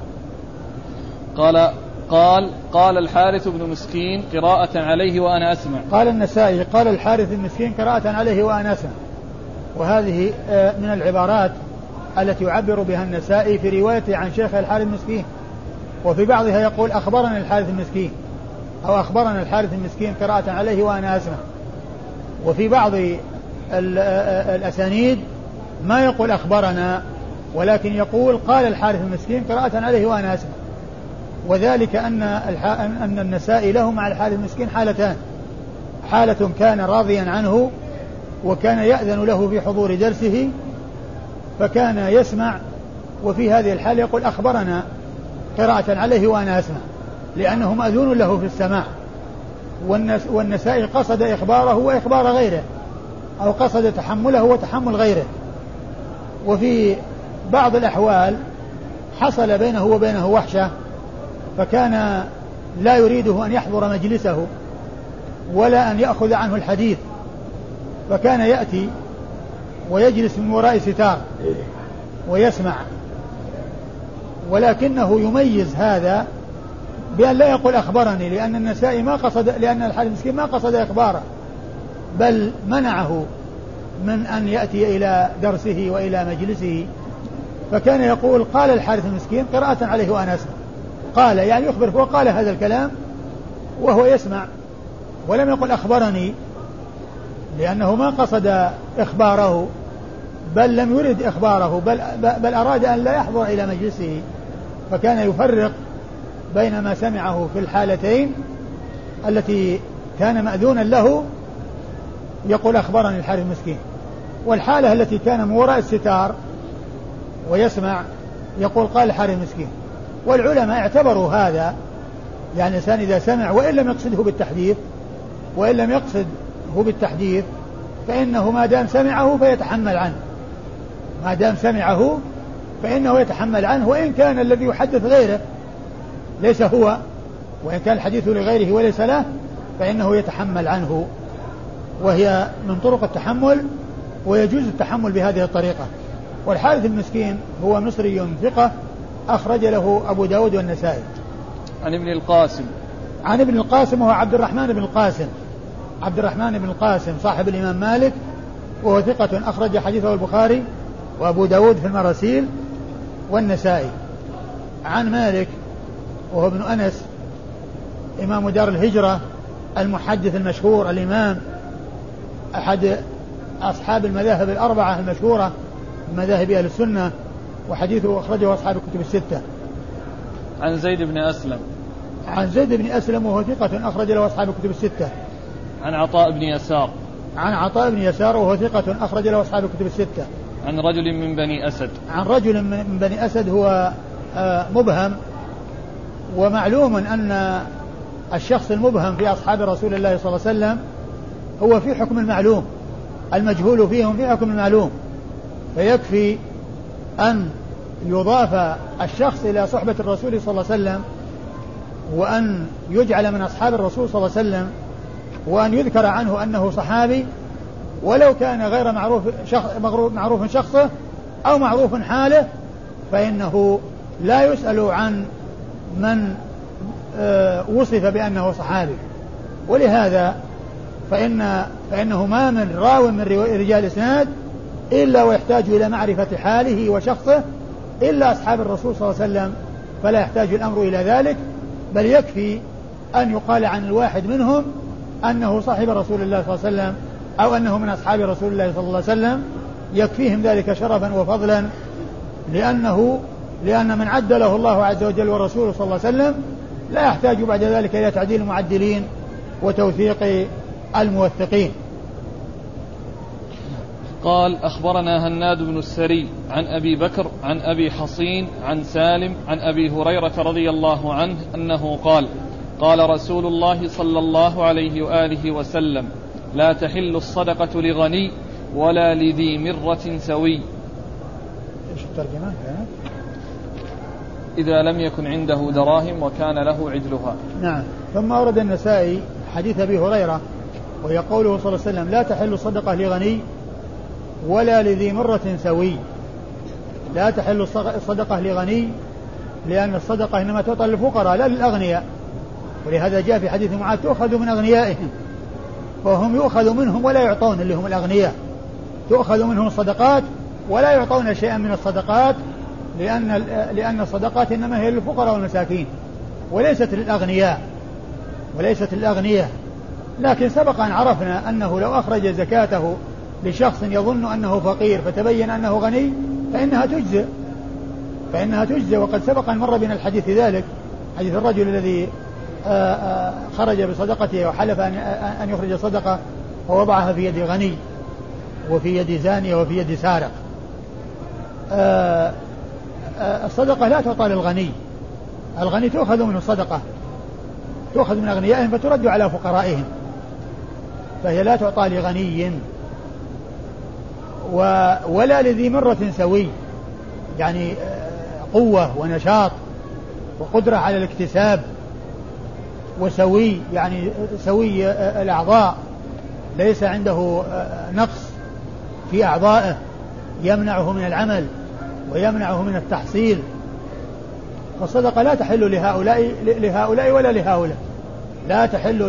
Speaker 1: قال قال قال الحارث بن مسكين قراءة عليه وأنا أسمع.
Speaker 2: قال النسائي قال الحارث المسكين قراءة عليه وأنا أسمع. وهذه آه، من العبارات التي يعبر بها النسائي في روايته عن شيخ الحارث المسكين وفي بعضها يقول أخبرنا الحارث المسكين أو أخبرنا الحارث المسكين قراءة عليه وأنا أسمع. وفي بعض الأسانيد ما يقول أخبرنا ولكن يقول قال الحارث المسكين قراءة عليه وأنا أسمع. وذلك أن أن النسائي له مع الحارث المسكين حالتان. حالة كان راضيا عنه وكان يأذن له في حضور درسه فكان يسمع وفي هذه الحالة يقول أخبرنا قراءة عليه وأنا أسمع لأنه مأذون له في السماع. والنسائي قصد إخباره وإخبار غيره أو قصد تحمله وتحمل غيره. وفي بعض الأحوال حصل بينه وبينه وحشة فكان لا يريده أن يحضر مجلسه ولا أن يأخذ عنه الحديث فكان يأتي ويجلس من وراء ستار ويسمع ولكنه يميز هذا بأن لا يقول أخبرني لأن النسائي ما قصد لأن الحارث المسكين ما قصد إخباره بل منعه من أن يأتي إلى درسه وإلى مجلسه فكان يقول قال الحارث المسكين قراءة عليه وأنا أسمع. قال يعني يخبر هو قال هذا الكلام وهو يسمع ولم يقل أخبرني لأنه ما قصد إخباره بل لم يرد إخباره بل, بل أراد أن لا يحضر إلى مجلسه فكان يفرق بين ما سمعه في الحالتين التي كان مأذونا له يقول أخبرني الحارث المسكين. والحالة التي كان من وراء الستار ويسمع يقول قال الحارث المسكين. والعلماء اعتبروا هذا يعني الإنسان إذا سمع وإن لم يقصده بالتحديث وإن لم يقصده بالتحديث فإنه ما دام سمعه فيتحمل عنه. ما دام سمعه فإنه يتحمل عنه وإن كان الذي يحدث غيره ليس هو وإن كان الحديث لغيره وليس له فإنه يتحمل عنه. وهي من طرق التحمل ويجوز التحمل بهذه الطريقة. والحارث المسكين هو مصري ثقة أخرج له أبو داود والنسائي.
Speaker 1: عن ابن القاسم.
Speaker 2: عن ابن القاسم وهو عبد الرحمن بن القاسم. عبد الرحمن بن القاسم صاحب الإمام مالك وهو ثقة أخرج حديثه البخاري وأبو داود في المراسيل والنسائي. عن مالك وهو ابن أنس إمام دار الهجرة المحدث المشهور الإمام أحد أصحاب المذاهب الأربعة المشهورة من مذاهب أهل السنة. وحديثه أخرجه أصحاب الكتب الستة.
Speaker 1: عن زيد بن أسلم.
Speaker 2: عن زيد بن أسلم وهو ثقة أخرج له أصحاب الكتب الستة.
Speaker 1: عن عطاء بن يسار.
Speaker 2: عن عطاء بن يسار وهو ثقة أخرج له أصحاب الكتب الستة.
Speaker 1: عن رجل من بني أسد.
Speaker 2: عن رجل من بني أسد هو آه، مبهم. ومعلوم أن الشخص المبهم في أصحاب رسول الله صلى الله عليه وسلم هو في حكم المعلوم. المجهول فيهم في حكم المعلوم. فيكفي أن يضاف الشخص إلى صحبة الرسول صلى الله عليه وسلم وأن يجعل من أصحاب الرسول صلى الله عليه وسلم وأن يذكر عنه أنه صحابي ولو كان غير معروف شخص معروف شخصه أو معروف حاله فإنه لا يسأل عن من آه، وصف بأنه صحابي. ولهذا فإن فإنه ما من راو من رجال إسناد إلا ويحتاج إلى معرفة حاله وشخصه إلا أصحاب الرسول صلى الله عليه وسلم فلا يحتاج الأمر إلى ذلك بل يكفي أن يقال عن الواحد منهم أنه صاحب رسول الله صلى الله عليه وسلم أو أنه من أصحاب رسول الله صلى الله عليه وسلم. يكفيهم ذلك شرفا وفضلا لأنه لأن من عدله الله عز وجل ورسوله صلى الله عليه وسلم لا يحتاج بعد ذلك إلى تعديل المعدلين وتوثيق الموثقين.
Speaker 1: قال أخبرنا هناد بن السري عن أبي بكر عن أبي حصين عن سالم عن أبي هريرة رضي الله عنه أنه قال قال رسول الله صلى الله عليه وآله وسلم لا تحل الصدقة لغني ولا لذي مرة سوي.
Speaker 2: إيش الترجمة؟
Speaker 1: إذا لم يكن عنده دراهم وكان له عدلها.
Speaker 2: نعم. ثم أورد النسائي حديث أبي هريرة وهي قوله صلى الله عليه وسلم لا تحل الصدقة لغني ولا لذي مرة سوي. لا تحل الصدقة لغني لأن الصدقة إنما تعطى للفقراء لا للأغنياء. ولهذا جاء في حديث معاذ تؤخذ من أغنيائهم. وهم يؤخذ منهم ولا يعطون اللي هم الأغنياء. تؤخذ منهم الصدقات ولا يعطون شيئا من الصدقات لأن لأن الصدقات إنما هي للفقراء والمساكين. وليست للأغنياء. وليست للأغنياء. لكن سبق أن عرفنا أنه لو أخرج زكاته لشخص يظن أنه فقير فتبين أنه غني فإنها تجزئ. فإنها تجزئ وقد سبق أن مر بنا الحديث ذلك حديث الرجل الذي آه، آه، خرج بصدقته وحلف أن يخرج صدقة ووضعها في يد غني وفي يد زانية وفي يد سارق. آه، الصدقة لا تعطى للغني. الغني تؤخذ منه الصدقة تؤخذ من أغنيائهم فترد على فقرائهم فهي لا تعطى لغني. ولا لذي مرة سوي. يعني قوة ونشاط وقدرة على الاكتساب وسوي يعني سوي الأعضاء. ليس عنده نقص في أعضائه. يمنعه من العمل ويمنعه من التحصيل. فالصدقة لا تحل لهؤلاء لهؤلاء ولا لهؤلاء. لا تحل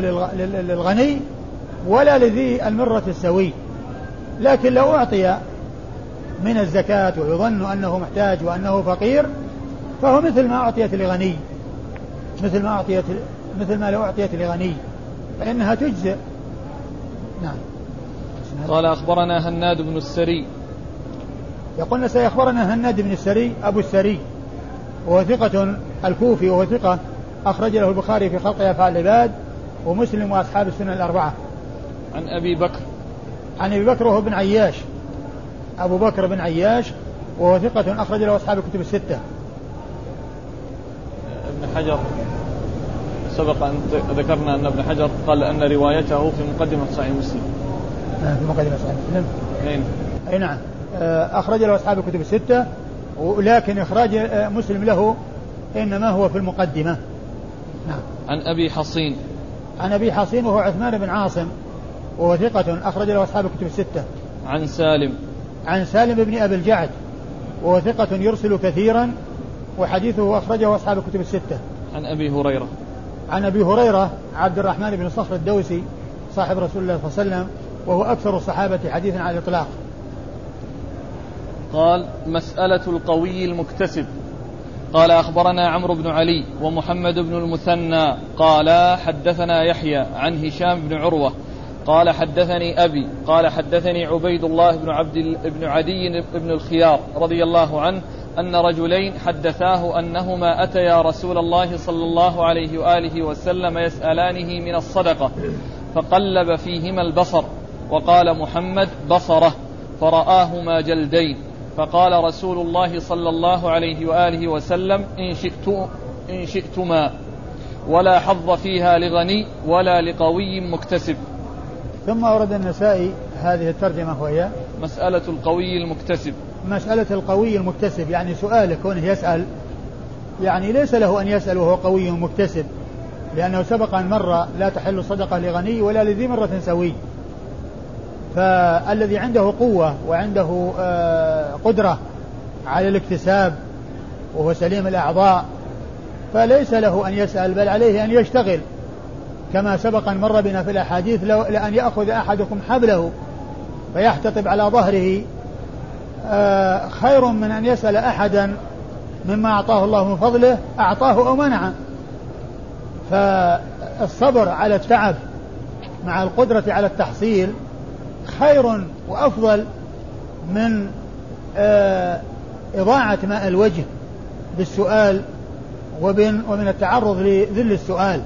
Speaker 2: للغني ولا لذي المرة السوي. لكن لو أعطي من الزكاة ويظن أنه محتاج وأنه فقير فهو مثل ما أعطيت لغني. مثل ما أعطيت مثل ما لو أعطيت لغني فإنها تجزئ. نعم.
Speaker 1: قال أخبرنا هناد بن السري.
Speaker 2: يقولنا سيخبرنا هناد بن السري أبو السري. وهو ثقة الكوفي وهو ثقة أخرج له البخاري في خلق أفعال العباد ومسلم وأصحاب السنن الأربعة.
Speaker 1: عن أبي بكر.
Speaker 2: عن أبي بكر وهو بن عياش. أبو بكر بن عياش وهو ثقة أخرج له أصحاب الكتب الستة.
Speaker 1: ابن حجر سبق أن ذكرنا أن ابن حجر قال أن روايته في مقدمة صحيح مسلم.
Speaker 2: نعم في مقدمة صحيح مسلم. أين؟ أي نعم. آه، أخرج له أصحاب الكتب الستة ولكن إخراج آه، مسلم له إنما هو في المقدمة.
Speaker 1: نعم. عن أبي حصين.
Speaker 2: عن أبي حصين وهو عثمان بن عاصم. وهو ثقة أخرج له أصحاب الكتب الستة.
Speaker 1: عن سالم.
Speaker 2: عن سالم بن أبي الجعد وهو ثقة يرسل كثيرا وحديثه أخرجه أصحاب الكتب الستة.
Speaker 1: عن أبي هريرة.
Speaker 2: عن أبي هريرة عبد الرحمن بن صخر الدوسي صاحب رسول الله صلى الله عليه وسلم وهو أكثر الصحابة حديثا على الإطلاق.
Speaker 1: قال مسألة القوي المكتسب. قال أخبرنا عمرو بن علي ومحمد بن المثنى. قال حدثنا يحيى عن هشام بن عروة قال حدثني أبي قال حدثني عبيد الله بن عبد بن عدي بن الخيار رضي الله عنه أن رجلين حدثاه أنهما أتيا رسول الله صلى الله عليه وآله وسلم يسألانه من الصدقة فقلب فيهما البصر وقال محمد بصره فرآهما جلدين فقال رسول الله صلى الله عليه وآله وسلم إن, شئت إن شئتما ولا حظ فيها لغني ولا لقوي مكتسب.
Speaker 2: ثم أورد النسائي هذه الترجمة وهي
Speaker 1: مسألة القوي المكتسب.
Speaker 2: مسألة القوي المكتسب يعني سؤاله كونه يسأل يعني ليس له أن يسأل وهو قوي مكتسب لأنه سبق أن مر لا تحل صدقة لغني ولا لذي مرة سوي. فالذي عنده قوة وعنده آه، قدرة على الاكتساب وهو سليم الأعضاء فليس له أن يسأل بل عليه أن يشتغل. كما سبق أن مر بنا في الأحاديث لو لأن يأخذ أحدكم حبله فيحتطب على ظهره آه، خير من أن يسأل أحدا مما أعطاه الله من فضله أعطاه أو منعه. فالصبر على التعب مع القدرة على التحصيل خير وأفضل من آه، إضاعة ماء الوجه بالسؤال ومن ومن التعرض لذل السؤال.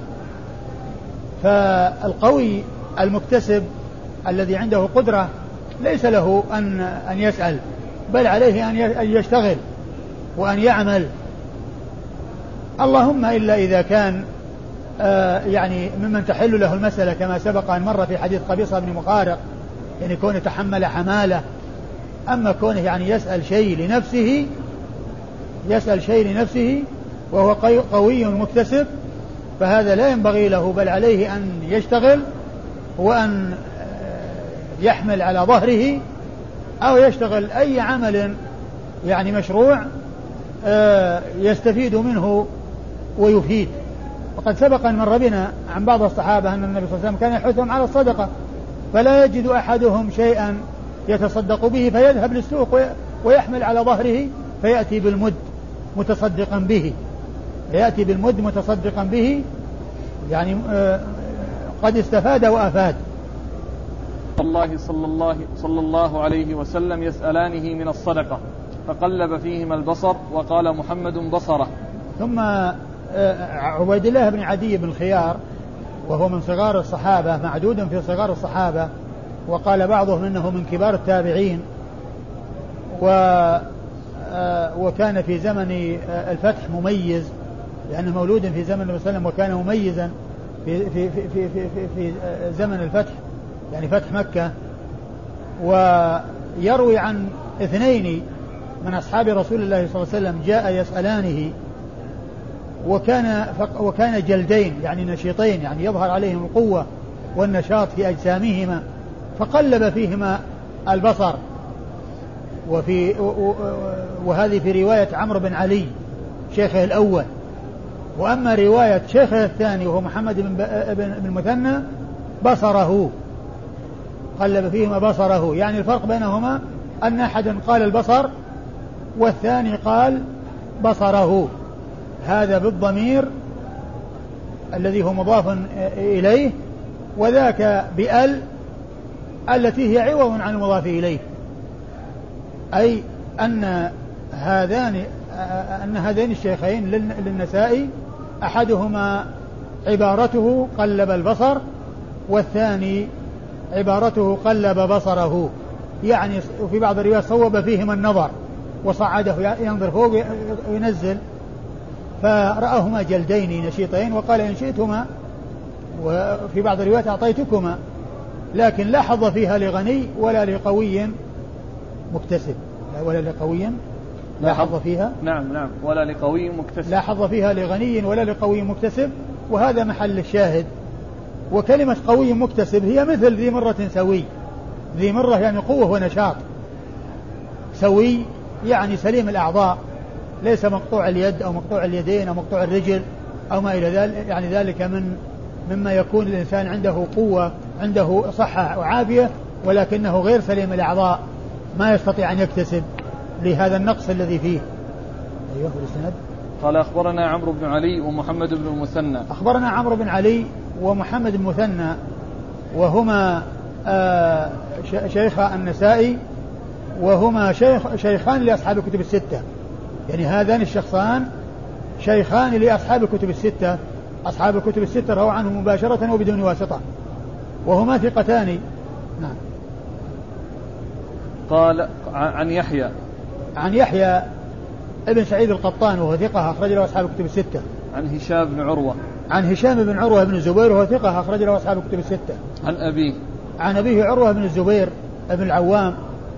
Speaker 2: فالقوي المكتسب الذي عنده قدرة ليس له أن أن يسأل بل عليه أن يشتغل وأن يعمل. اللهم إلا إذا كان آه يعني ممن تحل له المسألة كما سبق أن مر في حديث قبيصة بن مخارق يعني كونه تحمل حمالة. أما كونه يعني يسأل شيء لنفسه يسأل شيء لنفسه وهو قوي مكتسب فهذا لا ينبغي له بل عليه أن يشتغل وأن آه، يحمل على ظهره أو يشتغل أي عمل يعني مشروع آه، يستفيد منه ويفيد. وقد سبق أن مر بنا عن بعض الصحابة أن النبي صلى الله عليه وسلم كان يحثهم على الصدقة فلا يجد أحدهم شيئا يتصدق به فيذهب للسوق ويحمل على ظهره فيأتي بالمد متصدقا به. فيأتي بالمد متصدقا به يعني آه، قد استفاد وأفاد.
Speaker 1: الله صلى الله صلى الله عليه وسلم يسألانه من الصدقة فقلب فيهما البصر وقال محمد بصره.
Speaker 2: ثم آه، عبيد الله بن عدي بن الخيار وهو من صغار الصحابة معدود في صغار الصحابة وقال بعضهم إنه من كبار التابعين و آه، وكان في زمن الفتح مميز. لأنه مولود في زمن النبي صلى الله عليه وسلم وكان مميزا في في في في في, في, زمن الفتح يعني فتح مكة. ويروي عن اثنين من أصحاب رسول الله صلى الله عليه وسلم جاء يسألانه وكان وكان جلدين يعني نشيطين يعني يظهر عليهم القوة والنشاط في أجسامهما فقلب فيهما البصر. وفي وهذه في رواية عمرو بن علي شيخه الأول. وأما رواية شيخه الثاني وهو محمد بن المثنى بصره. قلب فيهما بصره. يعني الفرق بينهما أن أحدا قال البصر والثاني قال بصره. هذا بالضمير الذي هو مضاف إليه وذاك بأل التي هي عوض عن المضاف إليه. أي أن هذان أن هذين الشيخين للنسائي أحدهما عبارته قلب البصر والثاني عبارته قلب بصره. يعني وفي بعض الروايات صوب فيهما النظر وصعده ينظر فوق وينزل. فرآهما جلدين نشيطين وقال إن شئتما وفي بعض الروايات أعطيتكما لكن لا حظ فيها لغني ولا لقوي مكتسب ولا لقوي لا حظ فيها؟
Speaker 1: نعم نعم. ولا لقوي مكتسب.
Speaker 2: لا حظ فيها لغني ولا لقوي مكتسب وهذا محل الشاهد. وكلمة قوي مكتسب هي مثل ذي مرة سوي. ذي مرة يعني قوة ونشاط. سوي يعني سليم الأعضاء. ليس مقطوع اليد أو مقطوع اليدين أو مقطوع الرجل أو ما إلى ذلك يعني ذلك من مما يكون الإنسان عنده قوة عنده صحة وعافية ولكنه غير سليم الأعضاء. ما يستطيع أن يكتسب. لهذا النقص الذي فيه. أيوه الإسناد
Speaker 1: قال أخبرنا عمرو بن علي ومحمد بن المثنى.
Speaker 2: أخبرنا عمرو بن علي ومحمد بن المثنى وهما آه شيخ النسائي وهما شيخ شيخان لأصحاب الكتب الستة. يعني هذان الشخصان شيخان لأصحاب الكتب الستة. أصحاب الكتب الستة رووا عنه مباشرة وبدون واسطة. وهما ثقتان. نعم.
Speaker 1: قال عن يحيى.
Speaker 2: عن يحيى ابن سعيد القطان وهو ثقة أخرج له أصحاب الكتب الستة.
Speaker 1: عن هشام بن عروة.
Speaker 2: عن هشام بن عروة بن الزبير وهو ثقة أخرج له أصحاب الكتب الستة.
Speaker 1: عن أبيه.
Speaker 2: عن أبيه عروة بن الزبير بن العوام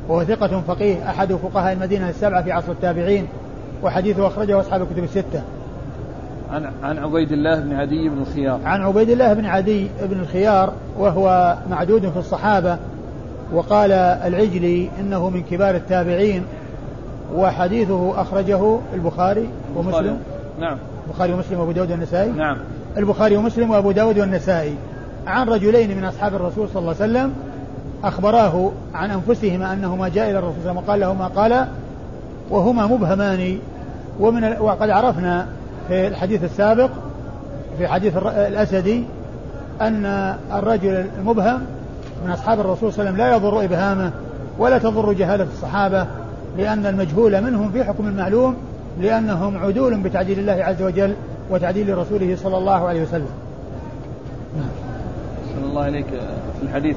Speaker 2: وهو ثقة فقيه أحد فقهاء المدينة السبعة في عصر التابعين وحديثه أخرجه أصحاب الكتب الستة.
Speaker 1: عن عن عبيد الله بن عدي بن الخيار.
Speaker 2: عن عبيد الله بن عدي بن الخيار وهو معدود في الصحابة وقال العجلي إنه من كبار التابعين وحديثه أخرجه البخاري ومسلم.
Speaker 1: نعم.
Speaker 2: البخاري ومسلم وأبو داود والنسائي.
Speaker 1: نعم.
Speaker 2: البخاري ومسلم وأبو داود والنسائي. عن رجلين من أصحاب الرسول صلى الله عليه وسلم أخبراه عن أنفسهما أنهما جاء إلى الرسول صلى الله عليه وسلم وقال لهما قال وهما مبهمان. ومن وقد عرفنا في الحديث السابق في حديث الأسدي أن الرجل المبهم من أصحاب الرسول صلى الله عليه وسلم لا يضر إبهامه ولا تضر جهالة الصحابة. لأن المجهول منهم في حكم المعلوم لأنهم عدول بتعديل الله عز وجل وتعديل رسوله صلى الله عليه وسلم.
Speaker 1: صلى الله عليك في الحديث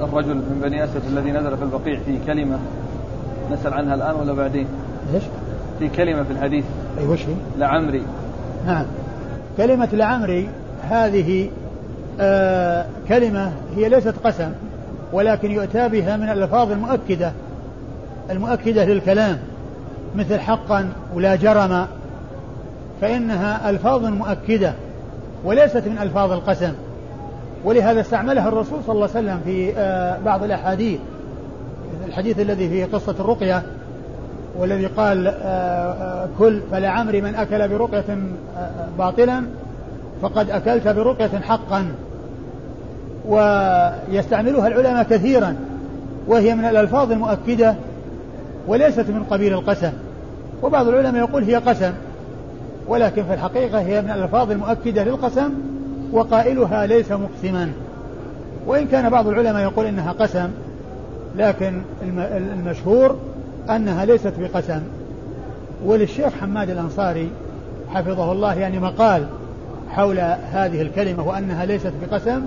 Speaker 1: الرجل من بني أسد الذي نزل في البقيع في كلمة نسأل عنها الآن ولا بعدين؟
Speaker 2: إيش؟
Speaker 1: في كلمة في الحديث.
Speaker 2: أي وش هي؟
Speaker 1: لعمري.
Speaker 2: نعم. كلمة لعمري هذه آه كلمة هي ليست قسم ولكن يؤتى بها من الألفاظ المؤكدة. المؤكدة للكلام مثل حقا ولا جرم فإنها ألفاظ مؤكدة وليست من ألفاظ القسم. ولهذا استعملها الرسول صلى الله عليه وسلم في آه، بعض الأحاديث الحديث الذي في قصة الرقية والذي قال آه، آه، كل فلعمري من أكل برقية باطلا فقد أكلت برقية حقا. ويستعملها العلماء كثيرا وهي من الألفاظ المؤكدة وليست من قبيل القسم. وبعض العلماء يقول هي قسم ولكن في الحقيقة هي من الألفاظ المؤكدة للقسم وقائلها ليس مقسما. وإن كان بعض العلماء يقول إنها قسم لكن المشهور أنها ليست بقسم. وللشيخ حماد الأنصاري حفظه الله يعني مقال حول هذه الكلمة وأنها ليست بقسم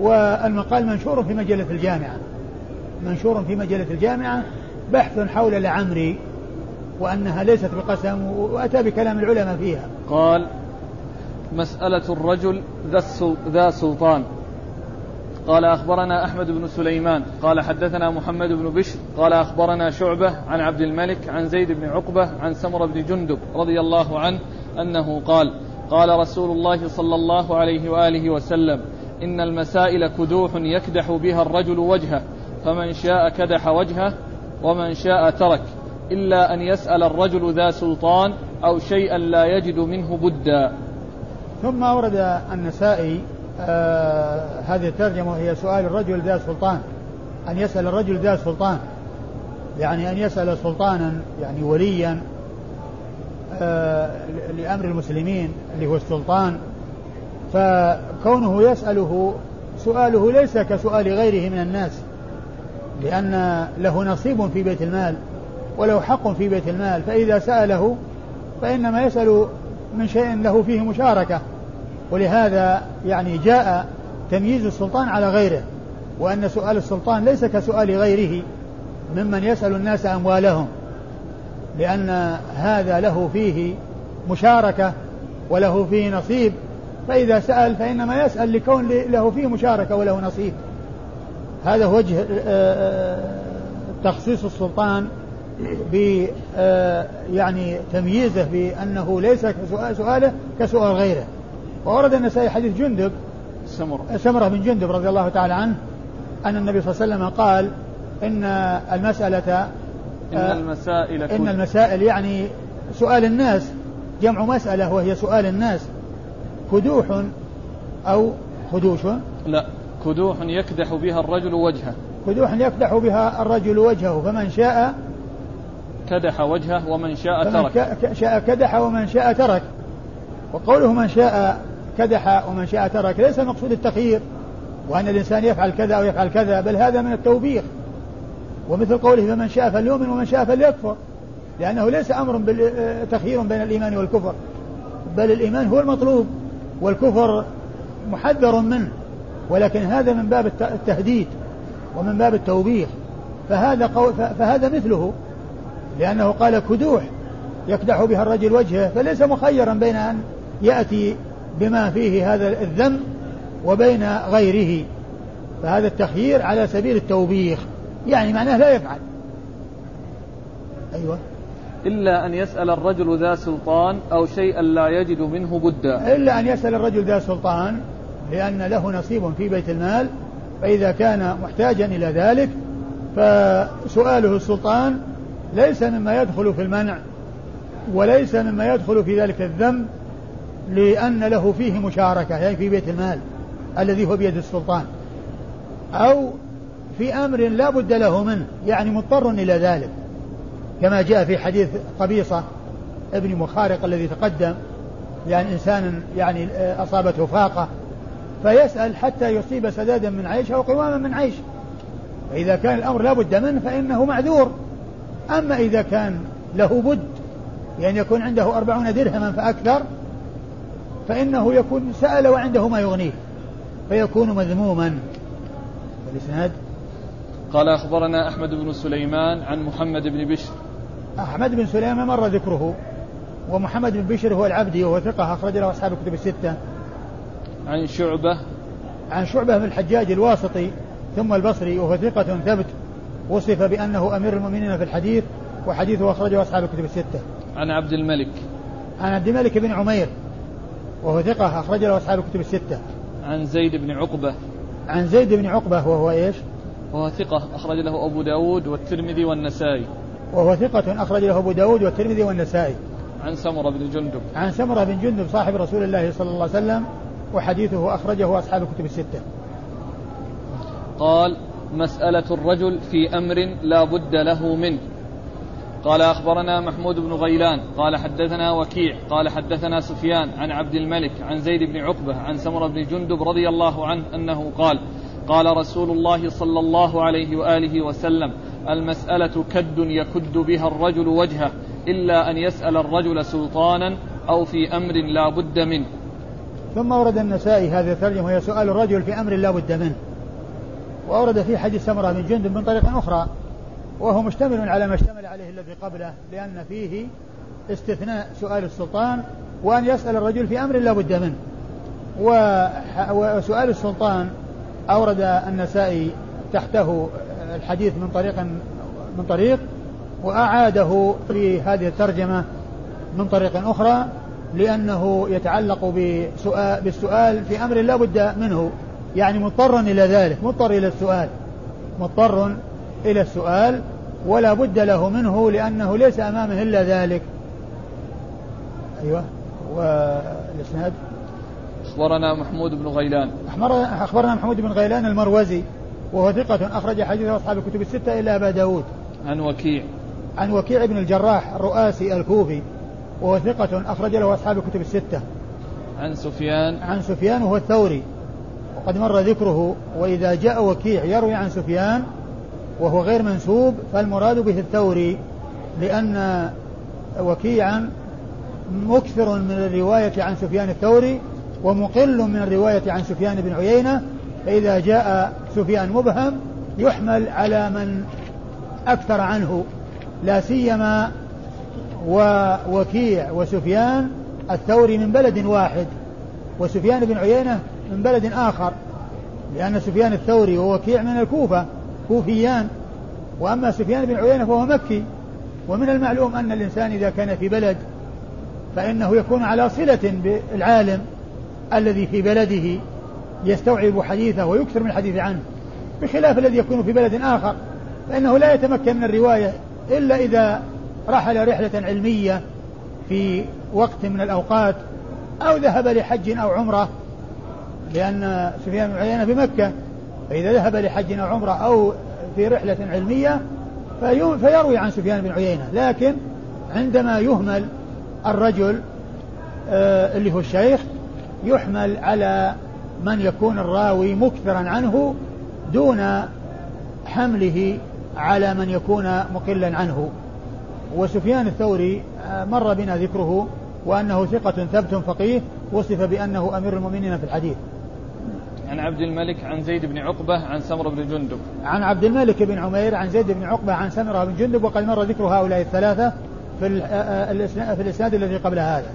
Speaker 2: والمقال منشور في مجلة الجامعة. منشور في مجلة الجامعة بحث حول لعمري وأنها ليست بقسم وأتى بكلام العلماء فيها.
Speaker 1: قال مسألة الرجل ذا سلطان. قال أخبرنا أحمد بن سليمان. قال حدثنا محمد بن بشر. قال أخبرنا شعبة عن عبد الملك عن زيد بن عقبة عن سمر بن جندب رضي الله عنه أنه قال قال رسول الله صلى الله عليه وآله وسلم إن المسائل كدوح يكدح بها الرجل وجهه فمن شاء كدح وجهه ومن شاء ترك إلا أن يسأل الرجل ذا سلطان أو شيئا لا يجد منه بدا.
Speaker 2: ثم أورد النسائي آه هذه الترجمة وهي سؤال الرجل ذا سلطان أن يسأل الرجل ذا سلطان. يعني أن يسأل سلطانا يعني وليا آه لأمر المسلمين اللي هو السلطان. فكونه يسأله سؤاله ليس كسؤال غيره من الناس. لأن له نصيب في بيت المال وله حق في بيت المال فإذا سأله فإنما يسأل من شيء له فيه مشاركة. ولهذا يعني جاء تمييز السلطان على غيره وأن سؤال السلطان ليس كسؤال غيره ممن يسأل الناس أموالهم لأن هذا له فيه مشاركة وله فيه نصيب. فإذا سأل فإنما يسأل لكون له فيه مشاركة وله نصيب. هذا وجه آه، آه، تخصيص السلطان ب آه، يعني تمييزه بأنه ليس سؤاله كسؤال غيره. وورد النسائي حديث جندب
Speaker 1: سمرة.
Speaker 2: سمرة بن جندب رضي الله تعالى عنه أن النبي صلى الله عليه وسلم قال إن المسألة
Speaker 1: إن المسائل
Speaker 2: إن المسائل يعني سؤال الناس جمع مسألة وهي سؤال الناس كدوح أو خدوش؟
Speaker 1: لا. كدوح يكدح بها الرجل وجهه.
Speaker 2: كدوح يكدح بها الرجل وجهه فمن شاء
Speaker 1: كدح وجهه ومن شاء
Speaker 2: فمن
Speaker 1: ترك.
Speaker 2: شاء كدح ومن شاء ترك. وقوله من شاء كدح ومن شاء ترك ليس المقصود التخيير وأن الإنسان يفعل كذا أو يفعل كذا بل هذا من التوبيخ. ومثل قوله فمن شاء فليؤمن ومن شاء فليكفر لأنه ليس أمر تخيير بين الإيمان والكفر بل الإيمان هو المطلوب والكفر محذر منه. ولكن هذا من باب التهديد ومن باب التوبيخ. فهذا قول فهذا مثله. لأنه قال كدوح يكدح بها الرجل وجهه فليس مخيرا بين أن يأتي بما فيه هذا الذم وبين غيره. فهذا التخيير على سبيل التوبيخ. يعني معناه لا يفعل. أيوة.
Speaker 1: إلا أن يسأل الرجل ذا سلطان أو شيئا لا يجد منه بدا
Speaker 2: إلا أن يسأل الرجل ذا سلطان لأن له نصيب في بيت المال فإذا كان محتاجا إلى ذلك فسؤاله السلطان ليس مما يدخل في المنع وليس مما يدخل في ذلك الذنب لأن له فيه مشاركة يعني في بيت المال الذي هو بيد السلطان. أو في أمر لا بد له منه يعني مضطر إلى ذلك كما جاء في حديث قبيصة ابن مخارق الذي تقدم يعني إنسان يعني أصابته فاقة فيسأل حتى يصيب سدادا من عيش أو قواما من عيش. فإذا كان الأمر لا بد منه فإنه معذور. أما إذا كان له بد يعني يكون عنده أربعون درهما فأكثر فإنه يكون سأل وعنده ما يغنيه فيكون مذموما. الإسناد؟
Speaker 1: قال أخبرنا أحمد بن سليمان عن محمد بن بشر.
Speaker 2: أحمد بن سليمان مر ذكره ومحمد بن بشر هو العبدي وهو ثقة أخرج له أصحاب الكتب الستة.
Speaker 1: عن شعبة.
Speaker 2: عن شعبة بن الحجاج الواسطي ثم البصري وهو ثقة ثبت وصف بأنه أمير المؤمنين في الحديث وحديثه أخرجه أصحاب الكتب الستة.
Speaker 1: عن عبد الملك.
Speaker 2: عن عبد الملك بن عمير وهو ثقة أخرج له أصحاب الكتب الستة.
Speaker 1: عن زيد بن عقبة.
Speaker 2: عن زيد بن عقبة وهو إيش؟
Speaker 1: وهو ثقة أخرج له أبو داود والترمذي والنسائي.
Speaker 2: وهو ثقة أخرج له أبو داود والترمذي والنسائي.
Speaker 1: عن سمرة بن جندب.
Speaker 2: عن سمرة بن جندب صاحب رسول الله صلى الله عليه وسلم وحديثه أخرجه أصحاب الكتب الستة.
Speaker 1: قال مسألة الرجل في أمر لا بد له منه. قال أخبرنا محمود بن غيلان. قال حدثنا وكيع. قال حدثنا سفيان عن عبد الملك عن زيد بن عقبة عن سمرة بن جندب رضي الله عنه أنه قال قال رسول الله صلى الله عليه وآله وسلم المسألة كد يكد بها الرجل وجهه إلا أن يسأل الرجل سلطانا أو في أمر لا بد منه.
Speaker 2: ثم ورد النسائي هذه الترجمة وهي سؤال الرجل في أمر لا بد منه. وأورد في حديث سمرة بن جندب من طريق أخرى وهو مشتمل على ما اشتمل عليه الذي قبله لأن فيه استثناء سؤال السلطان وأن يسأل الرجل في أمر لا بد منه. وسؤال السلطان أورد النسائي تحته الحديث من طريق من طريق وأعاده في هذه الترجمة من طريق أخرى لأنه يتعلق بسؤال بالسؤال في أمر لا بد منه. يعني مضطرا إلى ذلك مضطر إلى السؤال. مضطر إلى السؤال ولا بد له منه لأنه ليس أمامه إلا ذلك. أيوة. والإسناد؟
Speaker 1: أخبرنا محمود بن غيلان.
Speaker 2: أخبرنا محمود بن غيلان المروزي وهو ثقة أخرج حديث أصحاب الكتب الستة إلا أبا داود.
Speaker 1: عن وكيع.
Speaker 2: عن وكيع بن الجراح الرؤاسي الكوفي. وهو ثقة أخرج له أصحاب الكتب الستة.
Speaker 1: عن سفيان.
Speaker 2: عن سفيان وهو الثوري. وقد مر ذكره وإذا جاء وكيع يروي عن سفيان وهو غير منسوب فالمراد به الثوري لأن وكيعا مكثر من الرواية عن سفيان الثوري ومقل من الرواية عن سفيان بن عيينة فإذا جاء سفيان مبهم يحمل على من أكثر عنه لا سيما ووكيع وسفيان الثوري من بلد واحد وسفيان بن عيينة من بلد آخر لأن سفيان الثوري ووكيع من الكوفة كوفيان. وأما سفيان بن عيينة فهو مكي. ومن المعلوم أن الإنسان إذا كان في بلد فإنه يكون على صلة بالعالم الذي في بلده يستوعب حديثه ويكثر من الحديث عنه بخلاف الذي يكون في بلد آخر فإنه لا يتمكن من الرواية إلا إذا رحل رحلة علمية في وقت من الأوقات أو ذهب لحج أو عمرة لأن سفيان بن عيينة بمكة فإذا ذهب لحج أو عمرة أو في رحلة علمية فيروي عن سفيان بن عيينة. لكن عندما يهمل الرجل آه اللي هو الشيخ يحمل على من يكون الراوي مكثرا عنه دون حمله على من يكون مقلا عنه. وسفيان الثوري آه، مر بنا ذكره وأنه ثقة ثبت فقيه وصف بأنه أمير المؤمنين في الحديث.
Speaker 1: عن عبد الملك عن زيد بن عقبة عن سمرة بن جندب.
Speaker 2: عن عبد الملك بن عمير عن زيد بن عقبة عن سمرة بن جندب وقد مر ذكر هؤلاء الثلاثة في آه، في الإسناد الذي قبل هذا.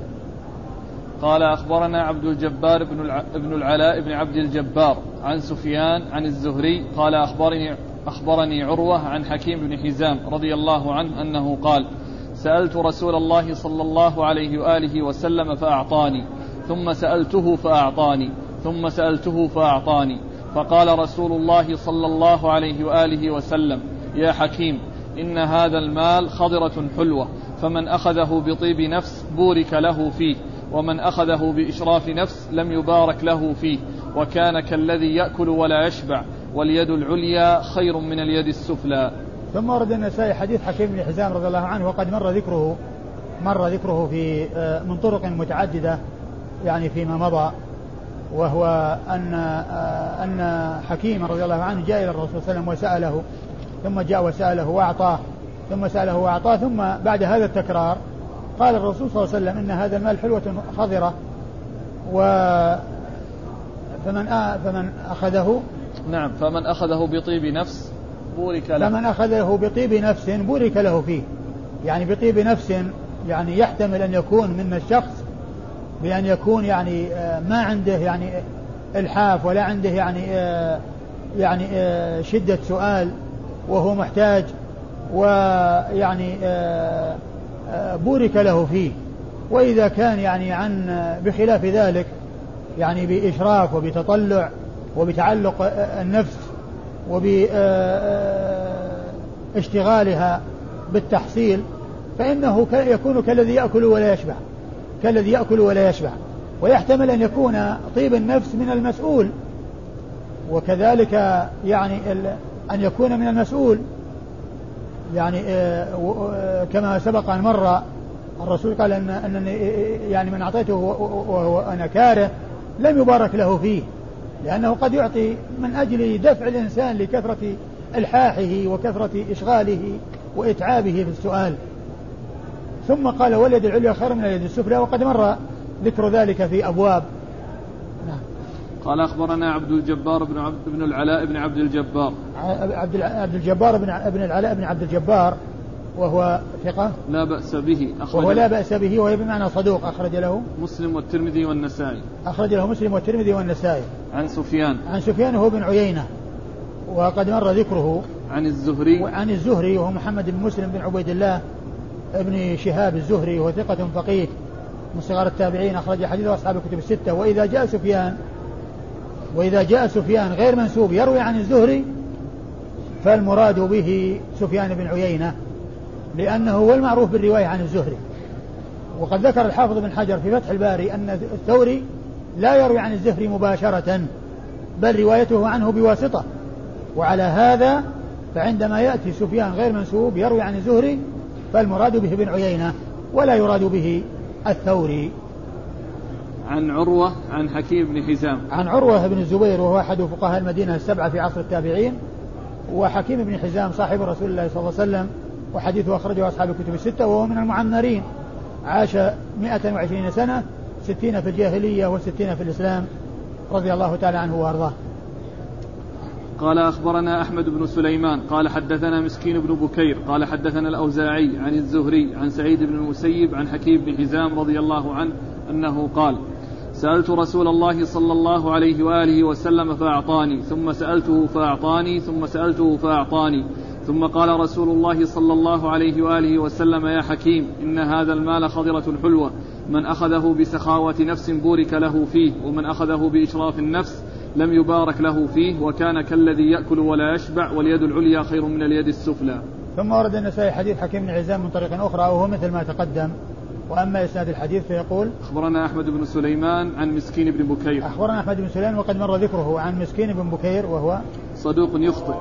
Speaker 1: قال أخبرنا عبد الجبار بن ابن العلاء بن عبد الجبار عن سفيان عن الزهري قال أخبرني أخبرني عروة عن حكيم بن حزام رضي الله عنه أنه قال سألت رسول الله صلى الله عليه وآله وسلم فأعطاني ثم سألته فأعطاني ثم سألته فأعطاني فقال رسول الله صلى الله عليه وآله وسلم يا حكيم إن هذا المال خضرة حلوة فمن أخذه بطيب نفس بورك له فيه ومن أخذه بإشراف نفس لم يبارك له فيه وكان كالذي يأكل ولا يشبع واليد العليا خير من اليد السفلى.
Speaker 2: ثم ورد النسائي حديث حكيم بن حزام رضي الله عنه وقد مر ذكره مر ذكره في آه، من طرق متعددة يعني فيما مضى وهو أن آه، أن حكيم رضي الله عنه جاء إلى الرسول صلى الله عليه وسلم وسأله ثم جاء وسأله وأعطاه ثم سأله وأعطاه ثم بعد هذا التكرار قال الرسول صلى الله عليه وسلم إن هذا المال حلوة خضرة و فمن فمن أخذه
Speaker 1: نعم فمن أخذه بطيب نفس بورك له.
Speaker 2: فمن أخذه بطيب نفس بورك له فيه. يعني بطيب نفس يعني يحتمل أن يكون من الشخص بأن يكون يعني آه، ما عنده يعني إلحاف ولا عنده يعني آه، يعني آه، شدة سؤال وهو محتاج ويعني بورك له فيه. وإذا كان يعني عن بخلاف ذلك يعني بإشراف وبتطلع وبتعلق النفس وباشتغالها بالتحصيل فإنه يكون كالذي يأكل ولا يشبع كالذي يأكل ولا يشبع. ويحتمل أن يكون طيب النفس من المسؤول وكذلك يعني أن يكون من المسؤول. يعني آه، آه، كما سبق أن مر الرسول قال أن يعني من أعطيته وهو أنا كاره لم يبارك له فيه. لأنه قد يعطي من أجل دفع الإنسان لكثرة إلحاحه وكثرة إشغاله وإتعابه في السؤال. ثم قال واليد العليا خير من اليد السفلى وقد مر ذكر ذلك في أبواب.
Speaker 1: نعم. قال أخبرنا عبد الجبار بن عبد بن العلاء بن عبد الجبار.
Speaker 2: عبد عبد الجبار بن ابن العلاء بن عبد الجبار وهو ثقة؟
Speaker 1: لا بأس به
Speaker 2: أخرج وهو لا بأس به وهي بمعنى صدوق أخرج له.
Speaker 1: مسلم والترمذي والنسائي.
Speaker 2: أخرج له مسلم والترمذي والنسائي.
Speaker 1: عن سفيان.
Speaker 2: عن سفيان هو بن عيينة وقد مر ذكره.
Speaker 1: عن الزهري.
Speaker 2: عن الزهري وهو محمد بن مسلم بن عبيد الله ابن شهاب الزهري وهو ثقة فقيه. من صغار التابعين أخرج حديثه أصحاب الكتب الستة. وإذا جاء سفيان وإذا جاء سفيان غير منسوب يروي عن الزهري فالمراد به سفيان بن عيينة. لأنه هو المعروف بالرواية عن الزهري. وقد ذكر الحافظ بن حجر في فتح الباري أن الثوري لا يروي عن الزهري مباشرة بل روايته عنه بواسطة. وعلى هذا فعندما يأتي سفيان غير منسوب يروي عن الزهري فالمراد به ابن عيينة ولا يراد به الثوري.
Speaker 1: عن عروة عن حكيم بن حزام.
Speaker 2: عن عروة بن الزبير وهو أحد فقهاء المدينة السبعة في عصر التابعين وحكيم بن حزام صاحب رسول الله صلى الله عليه وسلم وحديثه أخرجه أصحاب الكتب الستة وهو من المعمرين. عاش 120 سنة ستين في الجاهلية وستين في الإسلام رضي الله تعالى عنه وأرضاه.
Speaker 1: قال أخبرنا أحمد بن سليمان قال حدثنا مسكين بن بكير قال حدثنا الأوزاعي عن الزهري عن سعيد بن المسيب عن حكيم بن حزام رضي الله عنه أنه قال سألت رسول الله صلى الله عليه وآله وسلم فأعطاني ثم سألته فأعطاني ثم سألته فأعطاني. ثم قال رسول الله صلى الله عليه وآله وسلم يا حكيم إن هذا المال خضرة حلوة. من أخذه بسخاوة نفس بورك له فيه ومن أخذه بإشراف النفس لم يبارك له فيه وكان كالذي يأكل ولا يشبع واليد العليا خير من اليد السفلى.
Speaker 2: ثم ورد النسائي حديث حكيم بن عزام من طريق أخرى وهو مثل ما تقدم. وأما إسناد الحديث فيقول
Speaker 1: أخبرنا أحمد بن سليمان عن مسكين بن بكير.
Speaker 2: أخبرنا أحمد بن سليمان وقد مر ذكره عن مسكين بن بكير وهو
Speaker 1: صدوق يخطئ.